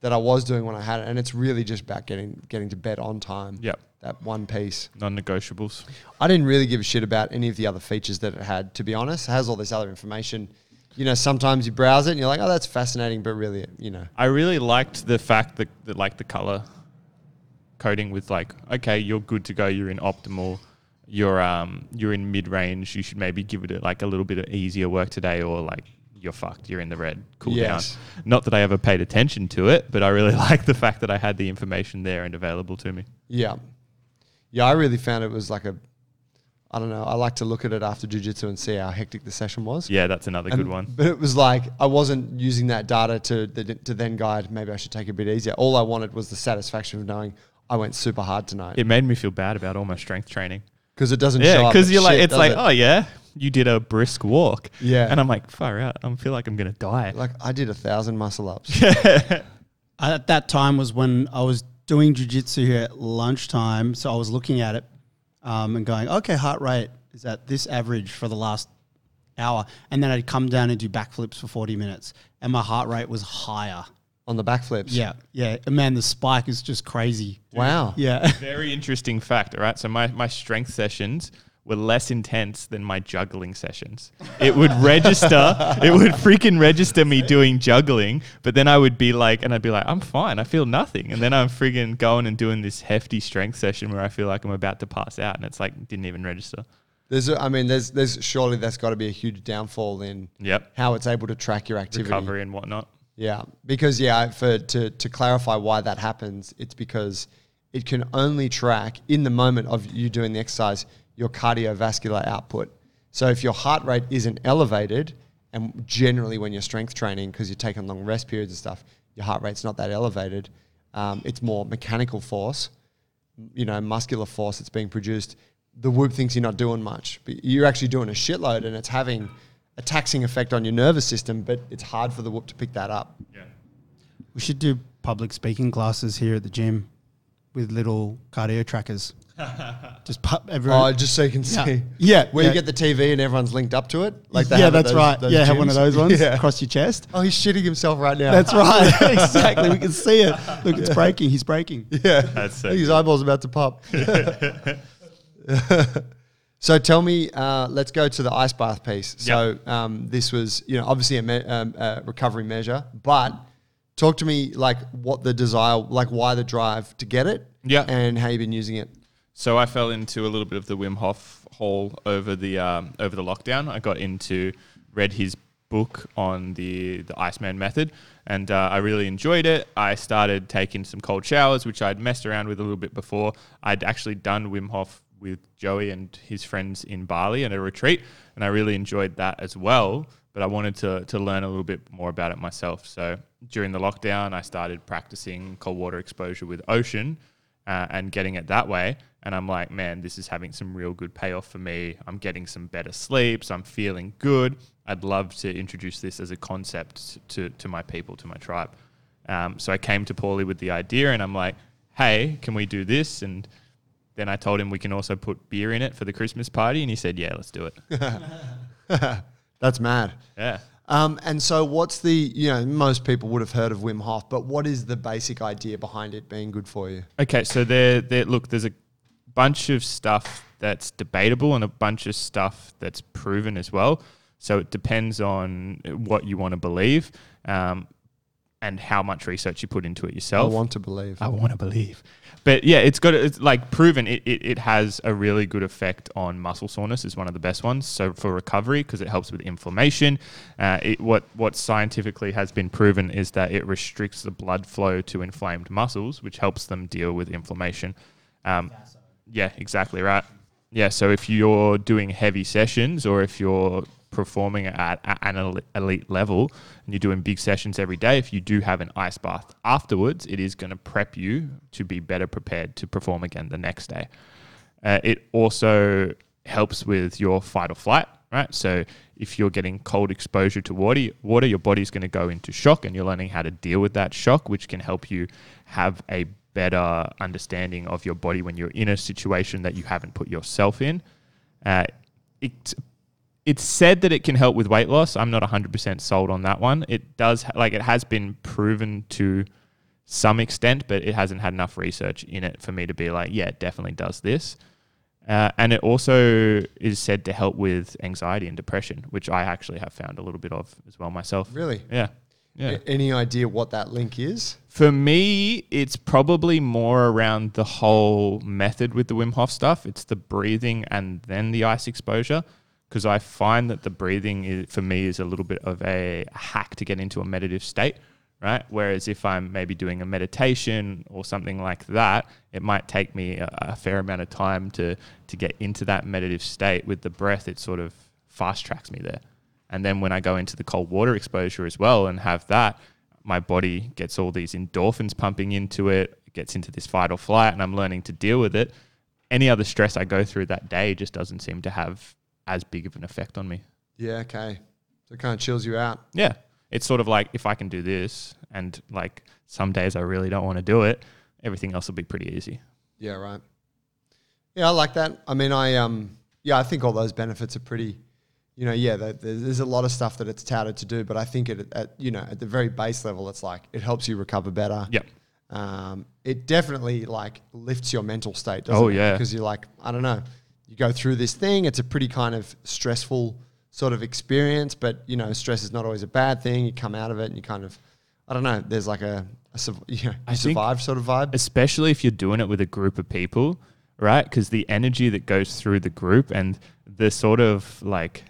that I was doing when I had it? And it's really just about getting getting to bed on time. Yep. That one piece. Non-negotiables. I didn't really give a shit about any of the other features that it had, to be honest. It has all this other information. You know, sometimes you browse it and you're like, oh, that's fascinating, but really, you know, I really liked the fact that, that like the color coding with like, okay, you're good to go. You're in optimal. You're um you're in mid range. You should maybe give it a, like a little bit of easier work today, or like you're fucked. You're in the red. Cool Yes. down. Not that I ever paid attention to it, but I really like the fact that I had the information there and available to me. Yeah. Yeah, I really found it was like a, I don't know, I like to look at it after jujitsu and see how hectic the session was. Yeah, that's another good one. But it was like I wasn't using that data to to then guide. Maybe I should take it a bit easier. All I wanted was the satisfaction of knowing I went super hard tonight It made me feel bad about all my strength training. because it doesn't. show Yeah, because you're like, shit, it's does like, it? oh yeah, you did a brisk walk. Yeah. and I'm like, far out. I feel like I'm gonna die. like I did a thousand muscle ups. at that time was when I was doing jujitsu here at lunchtime. So I was looking at it um, and going, okay, heart rate is at this average for the last hour. And then I'd come down and do backflips for 40 minutes. And my heart rate was higher. On the backflips. Yeah. Yeah. And man, the spike is just crazy. Wow. Yeah. Very interesting fact. All right, so my my strength sessions were less intense than my juggling sessions. It would register, it would freaking register me doing juggling, but then I would be like, and I'd be like, I'm fine, I feel nothing. And then I'm freaking going and doing this hefty strength session where I feel like I'm about to pass out, and it's like, didn't even register. There's, a, I mean, there's, there's surely that's got to be a huge downfall in Yep. how it's able to track your activity. Recovery and whatnot. Yeah, because yeah, for to to clarify why that happens, it's because it can only track in the moment of you doing the exercise your cardiovascular output. So if your heart rate isn't elevated, and generally when you're strength training, because you're taking long rest periods and stuff, your heart rate's not that elevated. Um, it's more mechanical force, you know, muscular force that's being produced. The whoop thinks you're not doing much, but you're actually doing a shitload, and it's having a taxing effect on your nervous system. But it's hard for the whoop to pick that up. Yeah. we should do public speaking classes here at the gym with little cardio trackers. just pop everyone. Oh, just so you can see. yeah. Yeah. Where yeah. you get the TV and everyone's linked up to it. Like they yeah, that's those- right. those yeah, have one of those ones Yeah. across your chest. Oh, he's shitting himself right now. That's right. exactly. We can see it. Look, it's breaking. He's breaking. yeah. That's so his eyeball's about to pop. So tell me, uh, let's go to the ice bath piece. So um, this was, you know, obviously a, me- um, a recovery measure, but talk to me like what the desire, like why the drive to get it, Yeah. and how you've been using it. So I fell into a little bit of the Wim Hof hole over the um, over the lockdown. I got into read his book on the the Iceman method, and uh, I really enjoyed it. I started taking some cold showers, which I'd messed around with a little bit before. I'd actually done Wim Hof with Joey and his friends in Bali at a retreat, and I really enjoyed that as well. But I wanted to to learn a little bit more about it myself. So during the lockdown, I started practicing cold water exposure with Ocean uh, and getting it that way. And I'm like, man, this is having some real good payoff for me. I'm getting some better sleeps. I'm feeling good. I'd love to introduce this as a concept to, to my people, to my tribe. Um, so I came to Paulie with the idea and I'm like, hey, can we do this? And then I told him we can also put beer in it for the Christmas party. And he said, yeah, let's do it. That's mad. Yeah. Um, and so, what's the you know most people would have heard of Wim Hof, but what is the basic idea behind it being good for you? Okay, so there, there. Look, there's a bunch of stuff that's debatable and a bunch of stuff that's proven as well. So it depends on what you want to believe, um, and how much research you put into it yourself. I want to believe. I want to believe. But yeah, it's got it's like proven it, it, it has a really good effect on muscle soreness is one of the best ones. So for recovery because it helps with inflammation. Uh, it, what what scientifically has been proven is that it restricts the blood flow to inflamed muscles, which helps them deal with inflammation. Um, yeah, exactly right. Yeah, so if you're doing heavy sessions or if you're performing at, at an elite level and you're doing big sessions every day, if you do have an ice bath afterwards, it is going to prep you to be better prepared to perform again the next day. Uh, it also helps with your fight or flight, right? So if you're getting cold exposure to water, water, your body's going to go into shock, and you're learning how to deal with that shock, which can help you have a better understanding of your body when you're in a situation that you haven't put yourself in. Uh, it, it's said that it can help with weight loss. I'm not 100% sold on that one. It does, like, it has been proven to some extent, but it hasn't had enough research in it for me to be like, yeah, it definitely does this. Uh, and it also is said to help with anxiety and depression, which I actually have found a little bit of as well myself. Really? Yeah. Yeah. Any idea what that link is? For me, it's probably more around the whole method with the Wim Hof stuff. It's the breathing and then the ice exposure. Because I find that the breathing is, for me is a little bit of a hack to get into a meditative state, right? Whereas if I'm maybe doing a meditation or something like that, it might take me a, a fair amount of time to to get into that meditative state. With the breath, it sort of fast tracks me there. And then when I go into the cold water exposure as well and have that, my body gets all these endorphins pumping into it, it gets into this fight or flight, and I'm learning to deal with it. Any other stress I go through that day just doesn't seem to have as big of an effect on me. Yeah, okay. So it kind of chills you out. Yeah. It's sort of like if I can do this and like some days I really don't want to do it, everything else will be pretty easy. Yeah, right. Yeah, I like that. I mean, I um, yeah, I think all those benefits are pretty. You know, yeah, there's there's a lot of stuff that it's touted to do, but I think it at you know at the very base level, it's like it helps you recover better. Yeah. Um, it definitely like lifts your mental state. Doesn't Oh, it? yeah. because you're like, I don't know, you go through this thing. It's a pretty kind of stressful sort of experience, but you know, stress is not always a bad thing. You come out of it and you kind of, I don't know, there's like a, a you, know, you survive sort of vibe. especially if you're doing it with a group of people, right? Because the energy that goes through the group and the sort of like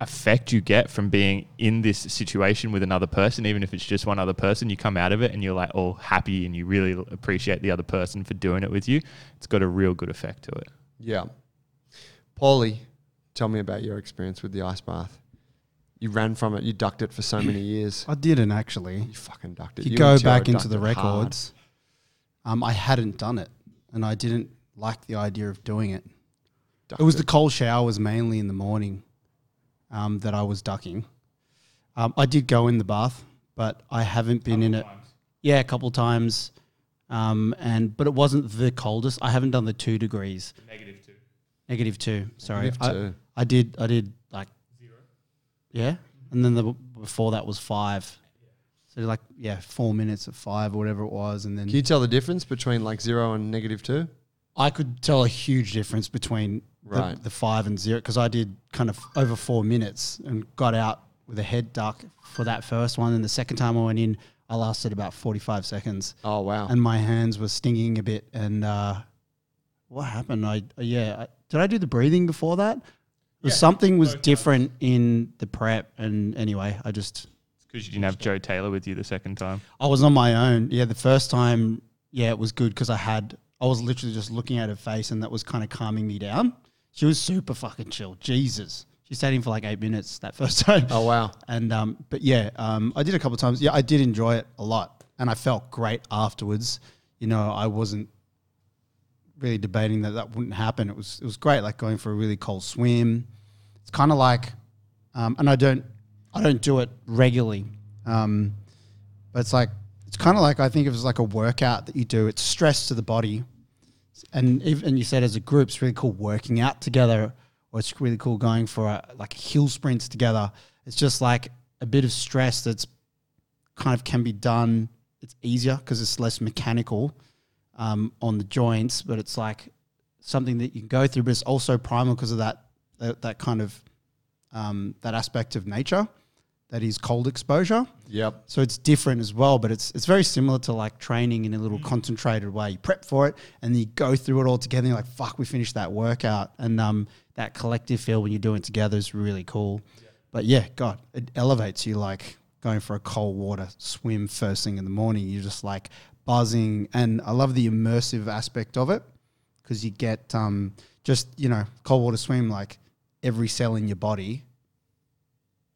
effect you get from being in this situation with another person, even if it's just one other person, you come out of it and you're like all happy and you really appreciate the other person for doing it with you. It's got a real good effect to it. Yeah. Paulie, tell me about your experience with the ice bath. You ran from it. You ducked it for so many years. I didn't actually. You fucking ducked it. You, go back into the records. Um, I hadn't done it, and I didn't like the idea of doing it. Ducked It was the cold showers mainly in the morning um, that I was ducking. Um, I did go in the bath, but I haven't been in it. Yeah, a couple times. Um, and but it wasn't the coldest. I haven't done the two degrees. Negative two. Negative two. Sorry, Negative I, two. I did. I did like zero. Yeah, and then the before that was five. So like yeah, four minutes at five or whatever it was, and then Can you tell the difference between like zero and negative two? I could tell a huge difference between Right. the, the five and zero because I did kind of over four minutes and got out with a head duck for that first one. And the second time I went in, I lasted about 45 seconds Oh wow. and my hands were stinging a bit. And uh, what happened? I, uh, yeah, I, did I do the breathing before that? It was something was different in the prep. And anyway, I just, Because you didn't have Joe Taylor with you the second time. I was on my own. Yeah, the first time, yeah, it was good because I had, I was literally just looking at her face and that was kind of calming me down. She was super fucking chill. Jesus. She stayed in for like eight minutes that first time. oh wow. And, um, but yeah, um, I did a couple of times. Yeah, I did enjoy it a lot and I felt great afterwards. You know, I wasn't really debating that that wouldn't happen. It was, it was great, like going for a really cold swim. It's kind of like, um, and I don't, I don't do it regularly. Um, but it's like it's kind of like I think it was like a workout that you do. It's stress to the body, and even you said as a group, it's really cool working out together, or it's really cool going for a, like hill sprints together. It's just like a bit of stress that's kind of can be done. It's easier because it's less mechanical um, on the joints, but it's like something that you can go through. But it's also primal because of that, that that kind of um, that aspect of nature that is cold exposure. Yep. So it's different as well, but it's it's very similar to like training in a little concentrated way. You prep for it and then you go through it all together. And you're like, fuck, we finished that workout, and um, that collective feel when you're doing it together is really cool. But yeah, God, it elevates you like going for a cold water swim first thing in the morning. You're just like buzzing, and I love the immersive aspect of it because you get um, just you know cold water swim like every cell in your body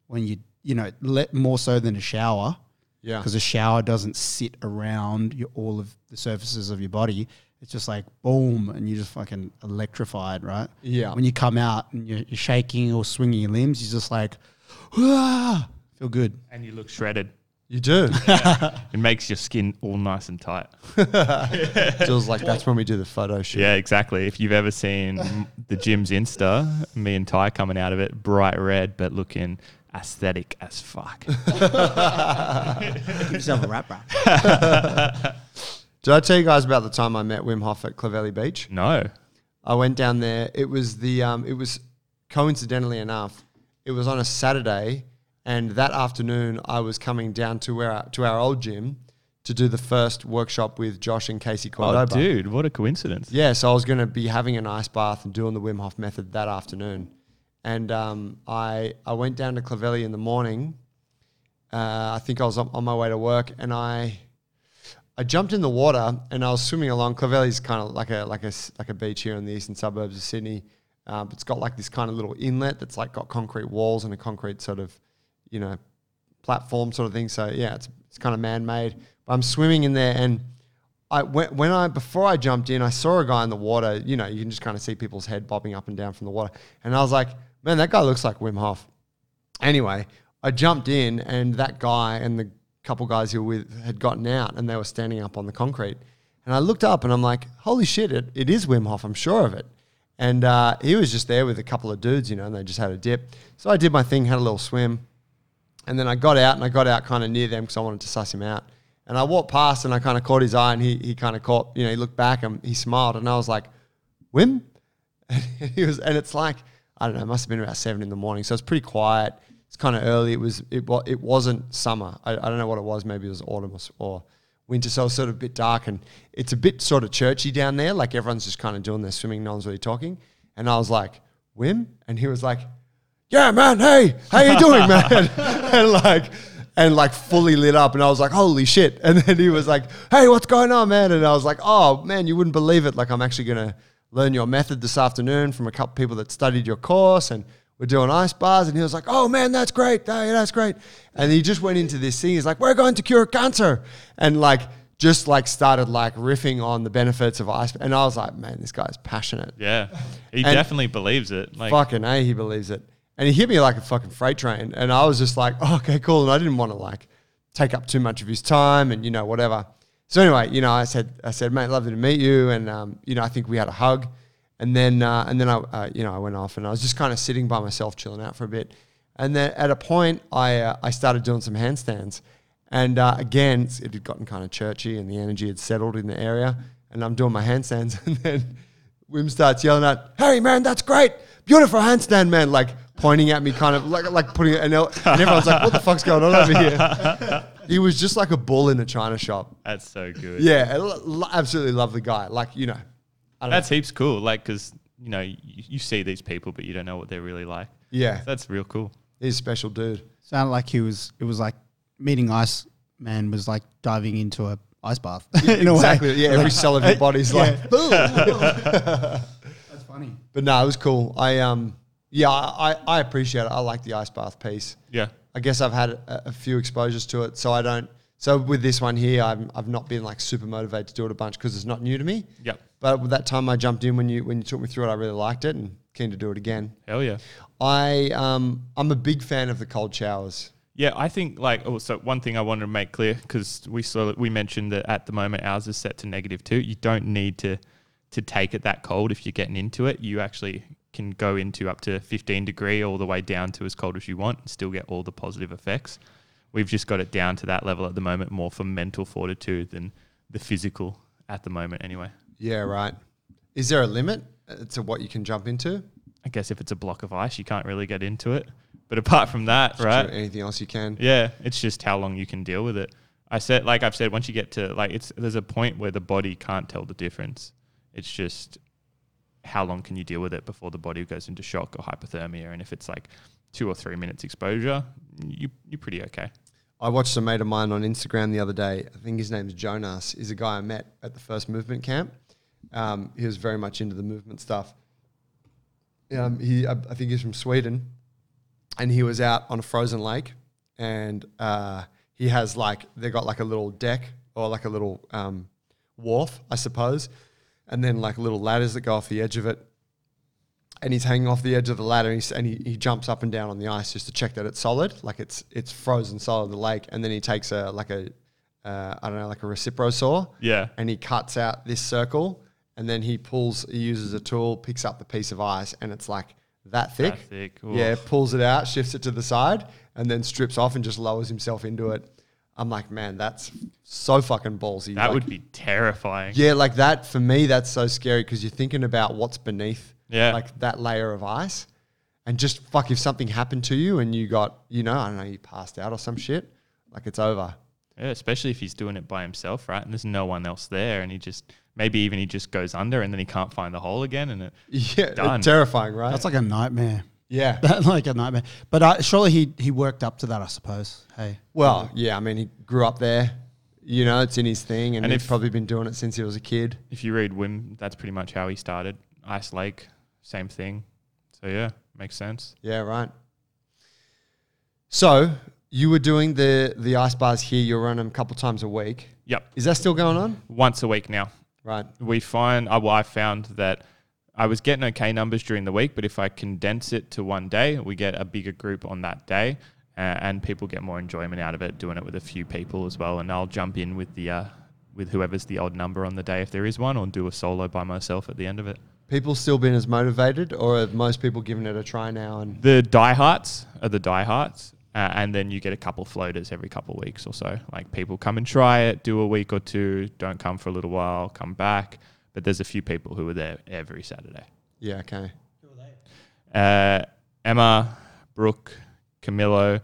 when you you know let more so than a shower Yeah. because a shower doesn't sit around your, all of the surfaces of your body. It's just like boom, and you're just fucking electrified, right? Yeah. When you come out and you're, you're shaking or swinging your limbs, you're just like, ah, feel good. And you look shredded. You do. It makes your skin all nice and tight. Feels like that's when we do the photo shoot. Yeah, exactly. If you've ever seen the gym's Insta, me and Ty coming out of it, bright red, but looking aesthetic as fuck. Give yourself a rap rap. Did I tell you guys about the time I met Wim Hof at Clovelly Beach? no. I went down there. It was the um, it was coincidentally enough, it was on a Saturday, and that afternoon I was coming down to where our, to our old gym to do the first workshop with Josh and Casey Oh, Cordoba. dude, what a coincidence. Yeah, so I was going to be having an ice bath and doing the Wim Hof method that afternoon. And um, I I went down to Clovelly in the morning. Uh, I think I was on, on my way to work, and I I jumped in the water and I was swimming along. Clovelly's kind of like a like a like a beach here in the eastern suburbs of Sydney. Um, it's got like this kind of little inlet that's like got concrete walls and a concrete sort of, you know, platform sort of thing. So yeah, it's it's kind of man made. But I'm swimming in there and I when I before I jumped in, I saw a guy in the water. You know, you can just kind of see people's head bobbing up and down from the water, and I was like, man, that guy looks like Wim Hof. Anyway, I jumped in, and that guy and the couple guys who were with had gotten out, and they were standing up on the concrete. And I looked up, and I'm like, holy shit, it, it is Wim Hof. I'm sure of it. And uh, he was just there with a couple of dudes, you know, and they just had a dip. So I did my thing, had a little swim, and then I got out, and I got out kind of near them because I wanted to suss him out. And I walked past, and I kind of caught his eye, and he he kind of caught, you know, he looked back and he smiled, and I was like, Wim? And he was, and it's like I don't know, it must have been about seven in the morning, so it's pretty quiet. It's kind of early. It was it it wasn't summer. I, I don't know what it was. Maybe it was autumn or, or winter, so it was sort of a bit dark, and it's a bit sort of churchy down there. Like everyone's just kind of doing their swimming, no one's really talking. And I was like, Wim, and he was like, Yeah, man. Hey, how you doing, man? and like. And like fully lit up, and I was like, "Holy shit!" And then he was like, "Hey, what's going on, man?" And I was like, "Oh, man, you wouldn't believe it! Like, I'm actually gonna learn your method this afternoon from a couple people that studied your course and we're doing ice bars. And he was like, oh man, that's great. Hey, that's great. And he just went into this thing. He's like, we're going to cure cancer. And like, just like started like riffing on the benefits of ice. And I was like, man, this guy's passionate. Yeah, he And- definitely believes it. Like, fucking A, he believes it. And he hit me like a fucking freight train. And I was just like, oh, okay, cool. And I didn't want to like take up too much of his time and, you know, whatever. So anyway, you know, I said, I said, mate, lovely to meet you. And, um, you know, I think we had a hug. And then, uh, and then I, uh, you know, I went off and I was just kind of sitting by myself, chilling out for a bit. And then at a point, I, uh, I started doing some handstands. And uh, again, it had gotten kind of churchy and the energy had settled in the area. And I'm doing my handstands. And then Wim starts yelling out, "Harry, man, that's great, beautiful handstand, man!" Like pointing at me, kind of like like putting and, el- and everyone's like, "What the fuck's going on over here?" he was just like a bull in a china shop. that's so good. Yeah, a lo- lo- absolutely lovely guy. Like you know, I don't that's heaps cool. Like, because you know, you, you see these people, but you don't know what they're really like. yeah, That's real cool. he's a special dude. Sounded like he was. It was like meeting Ice Man was like diving into a ice bath. in a way. exactly. Yeah, every cell of your body's like. That's funny. But no, it was cool. I um, yeah, I I appreciate it. I like the ice bath piece. Yeah. I guess I've had a, a few exposures to it, so I don't. So with this one here, I'm, I've not been like super motivated to do it a bunch because it's not new to me. Yep. But with that time I jumped in when you when you took me through it, I really liked it and keen to do it again. Hell yeah. I um I'm a big fan of the cold showers. Yeah, I think like also one thing I wanted to make clear because we saw we mentioned that at the moment ours is set to negative two. You don't need to to take it that cold if you're getting into it. You actually can go into up to 15 degree all the way down to as cold as you want and still get all the positive effects. We've just got it down to that level at the moment, more for mental fortitude than the physical at the moment. Anyway, Yeah, right. Is there a limit uh, to what you can jump into? I guess if it's a block of ice, you can't really get into it. But apart from that, right? Anything else you can? Yeah, it's just how long you can deal with it. I said, like I've said, once you get to like it's there's a point where the body can't tell the difference. It's just how long can you deal with it before the body goes into shock or hypothermia. And if it's like two or three minutes exposure, you you're pretty okay. I watched a mate of mine on Instagram the other day. I think his name's Jonas. He's a guy I met at the first movement camp. Um, he was very much into the movement stuff. Um, he, I, I think he's from Sweden, and he was out on a frozen lake, and uh, he has like they got like a little deck or like a little um, wharf, I suppose, and then like little ladders that go off the edge of it. And he's hanging off the edge of the ladder, and, he's, and he, he jumps up and down on the ice just to check that it's solid, like it's it's frozen solid in the lake. And then he takes a like a uh, I don't know like a recipro saw, Yeah. and he cuts out this circle, and then he pulls, he uses a tool, picks up the piece of ice, and it's like that thick. That thick. Yeah, pulls it out, shifts it to the side, and then strips off and just lowers himself into it. I'm like, man, that's so fucking ballsy. That Like, would be terrifying. yeah, like that for me, that's so scary because you're thinking about what's beneath, Yeah. like that layer of ice, and just fuck if something happened to you and you got, you know, I don't know, you passed out or some shit, like it's over. Yeah, especially if he's doing it by himself, right? And there's no one else there, and he just maybe even he just goes under, and then he can't find the hole again, and it Yeah, Done. terrifying, right? That's like a nightmare. Yeah. like a nightmare. But uh, surely he he worked up to that, I suppose. Hey, Well, yeah. I mean, he grew up there. You know, it's in his thing, and, And he's if- probably been doing it since he was a kid. If you read Wim, that's pretty much how he started. Ice Lake, same thing. So yeah, makes sense. Yeah, right. So you were doing the the ice bars here. You're running them a couple times a week. Yep, Is that still going on? once a week now. Right. we find uh, well, I found that I was getting okay numbers during the week, but if I condense it to one day, we get a bigger group on that day, uh, and people get more enjoyment out of it doing it with a few people as well. And I'll jump in with the uh, with whoever's the odd number on the day if there is one, or do a solo by myself at the end of it. People still been as motivated, or have most people given it a try now? And The diehards are the diehards. Uh, and then you get a couple floaters every couple weeks or so. Like people come and try it, do a week or two, don't come for a little while, come back. But there's a few people who are there every Saturday. yeah, okay. Uh, Emma, Brooke, Camilo,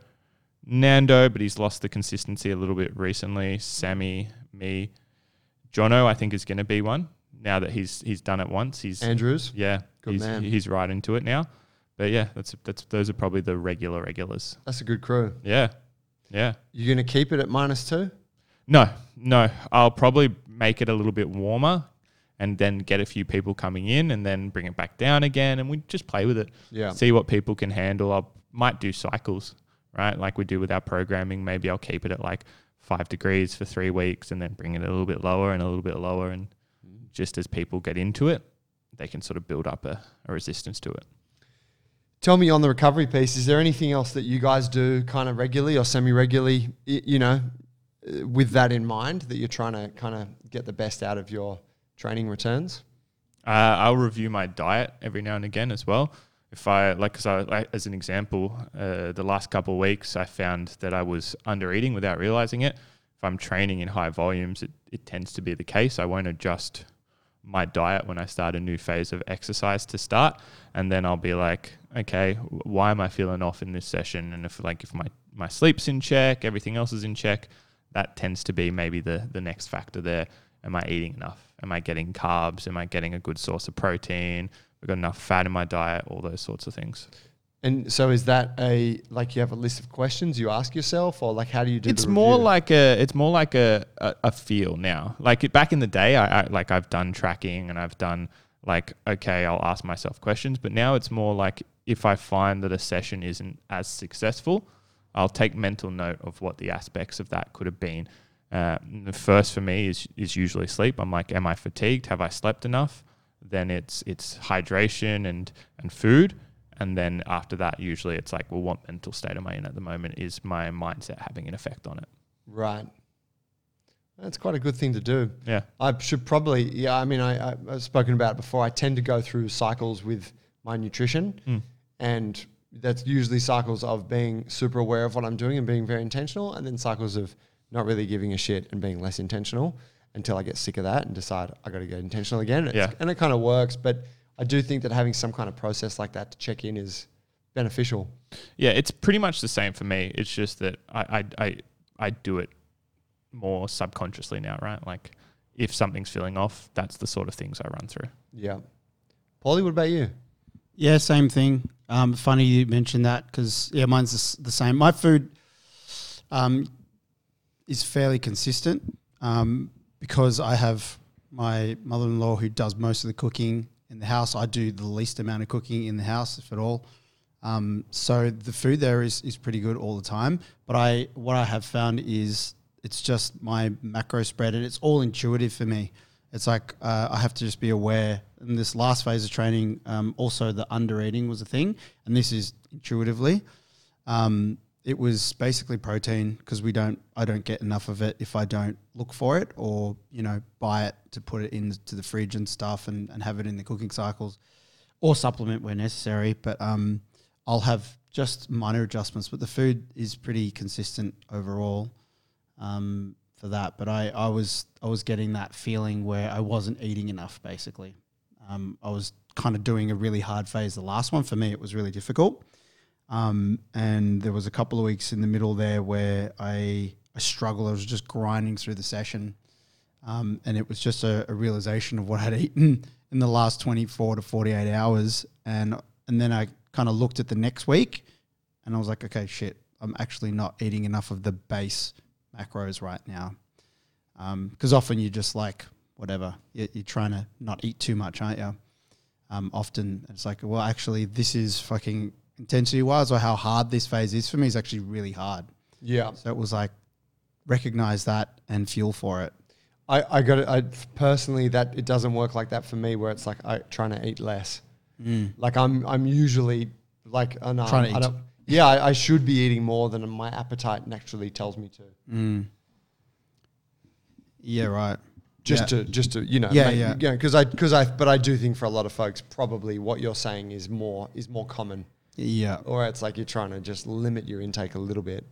Nando, but he's lost the consistency a little bit recently. Sammy, me, Jono, I think is going to be one now that he's he's done it once. He's Andrews. yeah, Good he's man. he's right into it now. But yeah, that's that's those are probably the regular regulars. That's a good crew. Yeah, yeah. You're going to keep it at minus two? No, no. I'll probably make it a little bit warmer and then get a few people coming in and then bring it back down again and we just play with it. Yeah. See what people can handle. I might do cycles, right? Like we do with our programming. Maybe I'll keep it at like five degrees for three weeks and then bring it a little bit lower and a little bit lower. And just as people get into it, they can sort of build up a, a resistance to it. Tell me on the recovery piece, is there anything else that you guys do kind of regularly or semi regularly, you know, uh, with that in mind that you're trying to kind of get the best out of your training returns? Uh, I'll review my diet every now and again as well. If I like, because I like, as an example, uh, the last couple of weeks I found that I was under eating without realizing it. If I'm training in high volumes, it, it tends to be the case. I won't adjust my diet when I start a new phase of exercise to start, and then I'll be like, okay, why am I feeling off in this session? And if like if my my sleep's in check, everything else is in check, that tends to be maybe the the next factor there. Am I eating enough? Am I getting carbs? Am I getting a good source of protein? I've got enough fat in my diet, all those sorts of things. And so is that a like you have a list of questions you ask yourself, or like how do you do? it's more review? like a it's more like a, a, a feel now. Like it, back in the day, I, I like I've done tracking and I've done like okay, I'll ask myself questions, but now it's more like if I find that a session isn't as successful, I'll take mental note of what the aspects of that could have been. Uh, the first for me is is usually sleep. I'm like, am I fatigued? Have I slept enough? Then it's it's hydration and and food. And then after that, usually it's like, well, what mental state am I in at the moment? Is my mindset having an effect on it? right. That's quite a good thing to do. Yeah. I should probably, yeah. I mean, I, I, I've spoken about it before. I tend to go through cycles with my nutrition, Mm. and that's usually cycles of being super aware of what I'm doing and being very intentional, and then cycles of not really giving a shit and being less intentional until I get sick of that and decide I got to get intentional again. It's- Yeah. and it kind of works, but I do think that having some kind of process like that to check in is beneficial. Yeah, it's pretty much the same for me. It's just that I, I, I, I do it more subconsciously now, right? Like if something's feeling off, that's the sort of things I run through. Yeah. Paulie, what about you? Yeah, same thing. Um, funny you mentioned that because yeah, mine's the, the same. My food um, is fairly consistent um, because I have my mother-in-law who does most of the cooking in the house. I do the least amount of cooking in the house, if at all. Um, so the food there is is pretty good all the time. But I what I have found is it's just my macro spread, and it's all intuitive for me. It's like uh, I have to just be aware. In this last phase of training, um, also the under eating was a thing, and this is intuitively. Um, it was basically protein because we don't. I don't get enough of it if I don't look for it or you know buy it to put it into the fridge and stuff and, and have it in the cooking cycles, or supplement where necessary. But um, I'll have just minor adjustments. But the food is pretty consistent overall um, for that. But I, I was I was getting that feeling where I wasn't eating enough. Basically, um, I was kind of doing a really hard phase. The last one for me, it was really difficult. Um, and there was a couple of weeks in the middle there where I I struggled. I was just grinding through the session, um, and it was just a, a realization of what I'd eaten in the last twenty four to forty eight hours, and and then I kind of looked at the next week and I was like, okay, shit, I'm actually not eating enough of the base macros right now. Because often you're just like, whatever, you're, you're trying to not eat too much, aren't you? Um, often it's like, well, actually, this is fucking intensity wise or how hard this phase is for me is actually really hard. Yeah. So it was like, recognize that and fuel for it. I, I got it. I personally that it doesn't work like that for me where it's like I trying to eat less. Like I'm I'm usually like oh no, Trying to I eat. don't, yeah I, I should be eating more than my appetite naturally tells me to. Mm. Yeah, right. Just Yeah. to just to you know Yeah, make- yeah. you know, because I because I but I do think for a lot of folks probably what you're saying is more is more common Yeah, or it's like you're trying to just limit your intake a little bit.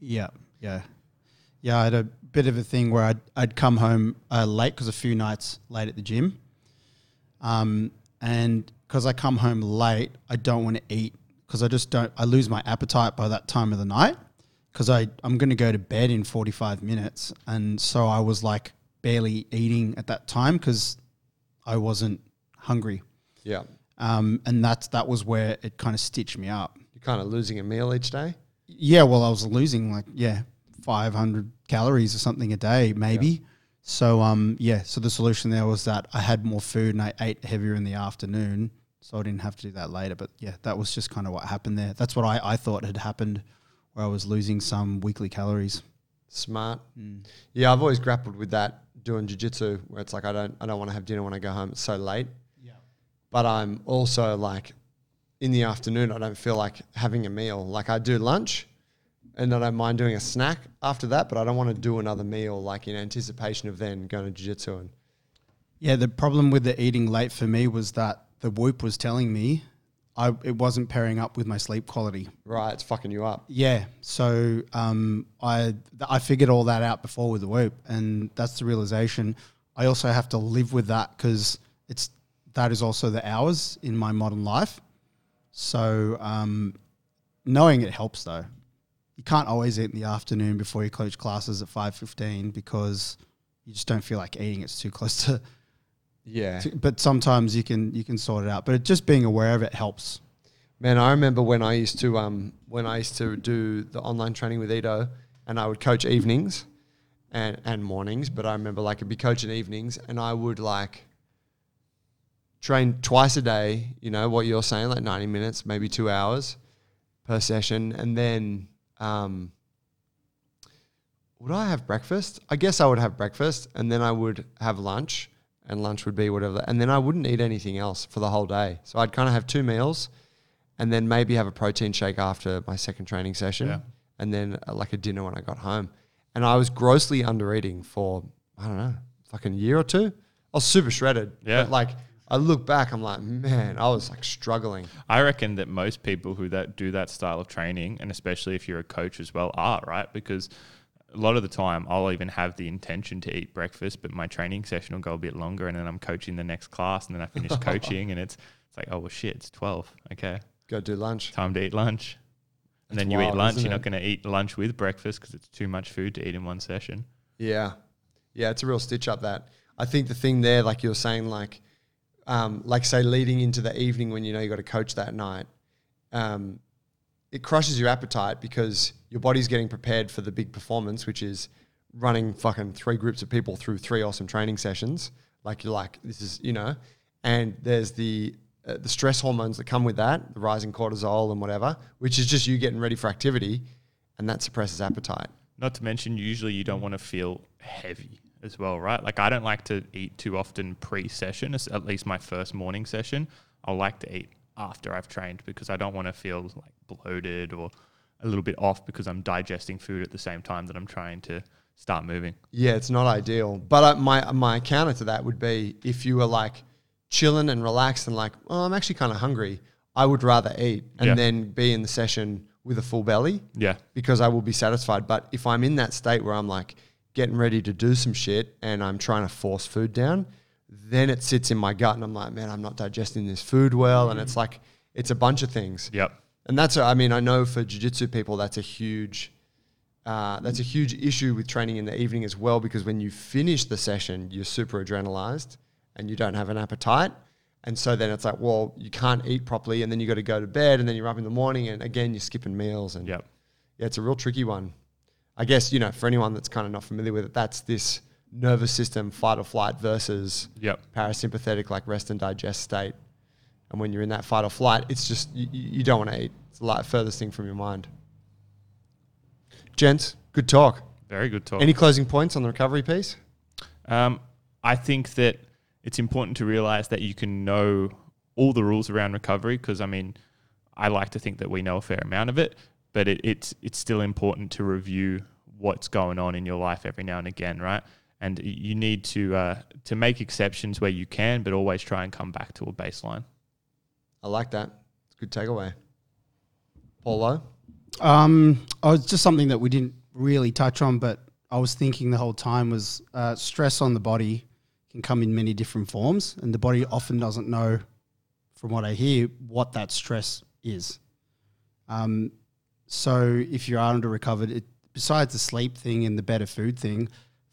yeah, yeah, yeah. I had a bit of a thing where I'd I'd come home uh, late because a few nights late at the gym, um, and because I come home late, I don't want to eat because I just don't. I lose my appetite by that time of the night because I I'm going to go to bed in 45 minutes, and so I was like barely eating at that time because I wasn't hungry. Yeah, Um, and that's that was where it kind of stitched me up. you're kind of losing a meal each day. Yeah, well, I was losing like yeah, five hundred calories or something a day, maybe. So um, yeah, so the solution there was that I had more food and I ate heavier in the afternoon, so I didn't have to do that later. But yeah, that was just kind of what happened there. That's what I, I thought had happened, where I was losing some weekly calories. Smart. Yeah, I've always grappled with that doing jujitsu, where it's like I don't I don't want to have dinner when I go home. It's so late. But I'm also like in the afternoon I don't feel like having a meal. Like I do lunch and I don't mind doing a snack after that, but I don't want to do another meal like in anticipation of then going to jiu-jitsu and Yeah, the problem with the eating late for me was that the whoop was telling me I it wasn't pairing up with my sleep quality. right, it's fucking you up. Yeah, so um, I th- I figured all that out before with the whoop, and that's the realization. I also have to live with that because it's that is also the hours in my modern life. So um, knowing it helps though. You can't always eat in the afternoon before you coach classes at five fifteen because you just don't feel like eating. It's too close to, Yeah. to. But sometimes you can you can sort it out. But it, just being aware of it helps. Man, I remember when I used to um when I used to do the online training with Ido and I would coach evenings and and mornings, but I remember like I'd be coaching evenings and I would like train twice a day, you know, what you're saying, like 90 minutes, maybe two hours per session. And then um would I have breakfast? I guess I would have breakfast and then I would have lunch and lunch would be whatever and then I wouldn't eat anything else for the whole day. So I'd kind of have two meals and then maybe have a protein shake after my second training session, Yeah. and then uh, like a dinner when I got home. And I was grossly under eating for I don't know, fucking year or two. I was super shredded. Yeah. But like I look back, I'm like, man, I was like struggling. I reckon that most people who that do that style of training, and especially if you're a coach as well, are right because a lot of the time I'll even have the intention to eat breakfast, but my training session will go a bit longer, and then I'm coaching the next class, and then I finish coaching, and it's it's like oh well shit, it's twelve, okay, Go do lunch. time to eat lunch, and That's then you eat lunch. You're it? not going to eat lunch with breakfast because it's too much food to eat in one session. Yeah. Yeah, it's a real stitch up that. I think the thing there, like you were saying, like um, like say leading into the evening when you know you got to coach that night, um, it crushes your appetite because your body's getting prepared for the big performance, which is running fucking three groups of people through three awesome training sessions. Like you're like, this is, you know, and there's the uh, the stress hormones that come with that, the rising cortisol and whatever, which is just you getting ready for activity, and that suppresses appetite. Not to mention, usually you don't want to feel heavy as well, right? Like I don't like to eat too often pre-session. At least my first morning session. I like to eat after I've trained because I don't want to feel like bloated or a little bit off because I'm digesting food at the same time that I'm trying to start moving. Yeah, it's not ideal. But uh, my my counter to that would be if you were like chilling and relaxed and like, oh, I'm actually kind of hungry. I would rather eat and Yeah. then be in the session with a full belly Yeah, because I will be satisfied. But if I'm in that state where I'm like getting ready to do some shit and I'm trying to force food down, then it sits in my gut and I'm like, man, I'm not digesting this food well. And it's like, it's a bunch of things. yep, And that's, a, I mean, I know for jiu-jitsu people, that's a huge, uh, that's a huge issue with training in the evening as well, because when you finish the session, you're super adrenalized and you don't have an appetite. And so then it's like, well, you can't eat properly, and then you got to go to bed, and then you're up in the morning, and again you're skipping meals, and Yep. yeah, it's a real tricky one. I guess you know for anyone that's kind of not familiar with it, that's this nervous system fight or flight versus Yep. parasympathetic like rest and digest state. And when you're in that fight or flight, it's just you, you don't want to eat. It's the like furthest thing from your mind. Gents, good talk. Very good talk. Any closing points on the recovery piece? Um, I think that it's important to realize that you can know all the rules around recovery because I mean, I like to think that we know a fair amount of it, but it, it's it's still important to review what's going on in your life every now and again, right? And you need to uh, to make exceptions where you can, but always try and come back to a baseline. I like that. It's a good takeaway. Paulo? Um, oh, it's just something that we didn't really touch on, but I was thinking the whole time was uh, stress on the body can come in many different forms, and the body often doesn't know, from what I hear, what that stress is. Um, so if you are under recovered, it, besides the sleep thing and the better food thing,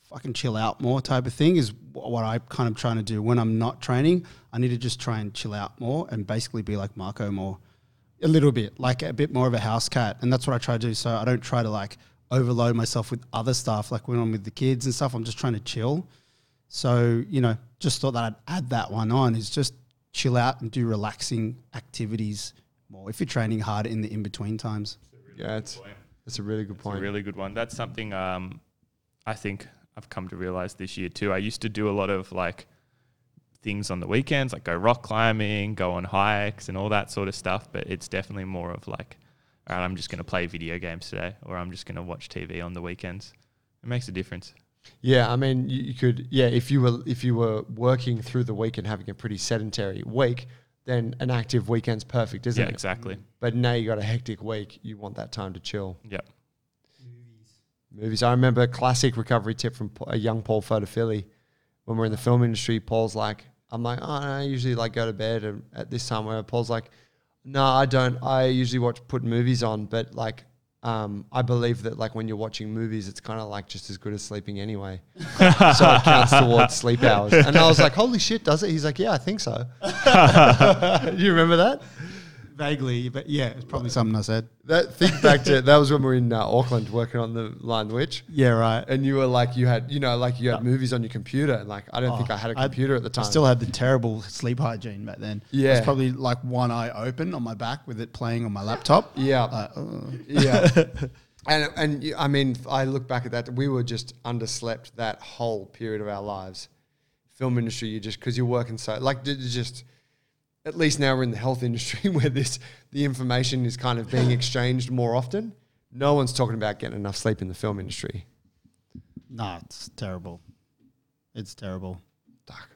fucking chill out more type of thing is what I'm kind of trying to do when I'm not training. I need to just try and chill out more and basically be like Marco more a little bit, like a bit more of a house cat, and that's what I try to do. So I don't try to like overload myself with other stuff, like when I'm with the kids and stuff. I'm just trying to chill. So you know, just thought that I'd add that one on is just chill out and do relaxing activities more if you're training hard in the in between times. Yeah, it's, it's a really good point. A point. really good one. That's something um, I think I've come to realize this year too. I used to do a lot of like things on the weekends, like go rock climbing, go on hikes, and all that sort of stuff. But it's definitely more of like, all right, I'm just going to play video games today, or I'm just going to watch TV on the weekends. It makes a difference. Yeah, I mean, you, you could. Yeah, if you were if you were working through the week and having a pretty sedentary week, then an active weekend's perfect, isn't yeah, it? Yeah, exactly. But now you got a hectic week. You want that time to chill. Yep. Movies. Movies. I remember a classic recovery tip from a young Paul Photophilia. When we're in the film industry, Paul's like, I'm like, oh, I usually like go to bed and at this time. Where Paul's like, no, I don't. I usually watch put movies on, but like, um, I believe that like when you're watching movies, it's kind of like just as good as sleeping anyway. so it counts towards sleep hours. And I was like, holy shit, does it? He's like, yeah, I think so. you remember that? Vaguely, but yeah, it's probably something I said. That think back to that was when we were in uh, Auckland working on the Lion Witch. Yeah, right. and you were like you had you know like you had movies on your computer and like I don't think Oh, I had a computer at the time. I still had the terrible sleep hygiene back then. Yeah. It's probably like one eye open on my back with it playing on my laptop. yeah, Like, uh, yeah. and and I mean I look back at that we were just underslept that whole period of our lives. Film industry, you just because you're working so like just. At least now we're in the health industry where this the information is kind of being exchanged more often. No one's talking about getting enough sleep in the film industry. nah, it's terrible. It's terrible. Fuck.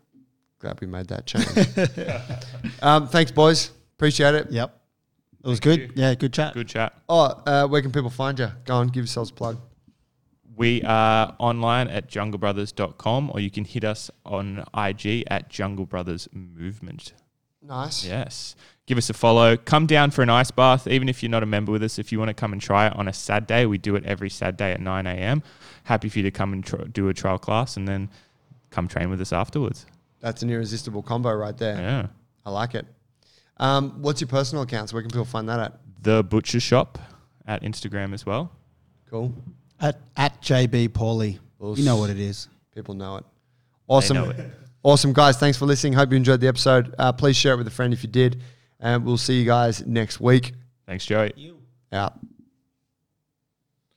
Glad we made that change. um, thanks, boys. Appreciate it. Yep. It was Thank good. Yeah, good chat. Good chat. Oh, uh, where can people find you? Go on, give yourselves a plug. We are online at junglebrothers.com or you can hit us on IG at Jungle Brothers Movement. Nice. Yes. Give us a follow. Come down for an ice bath, even if you're not a member with us. If you want to come and try it on a Saturday, we do it every Saturday at 9 a.m. Happy for you to come and tr- do a trial class and then come train with us afterwards. That's an irresistible combo right there. Yeah. I like it. Um, what's your personal accounts? Where can people find that at? The Butcher Shop at Instagram as well. Cool. At at JB Pauly. You know what it is. People know it. Awesome. know it. Awesome, guys. Thanks for listening. Hope you enjoyed the episode. Uh, please share it with a friend if you did. And we'll see you guys next week. Thanks, Joey. You. Out.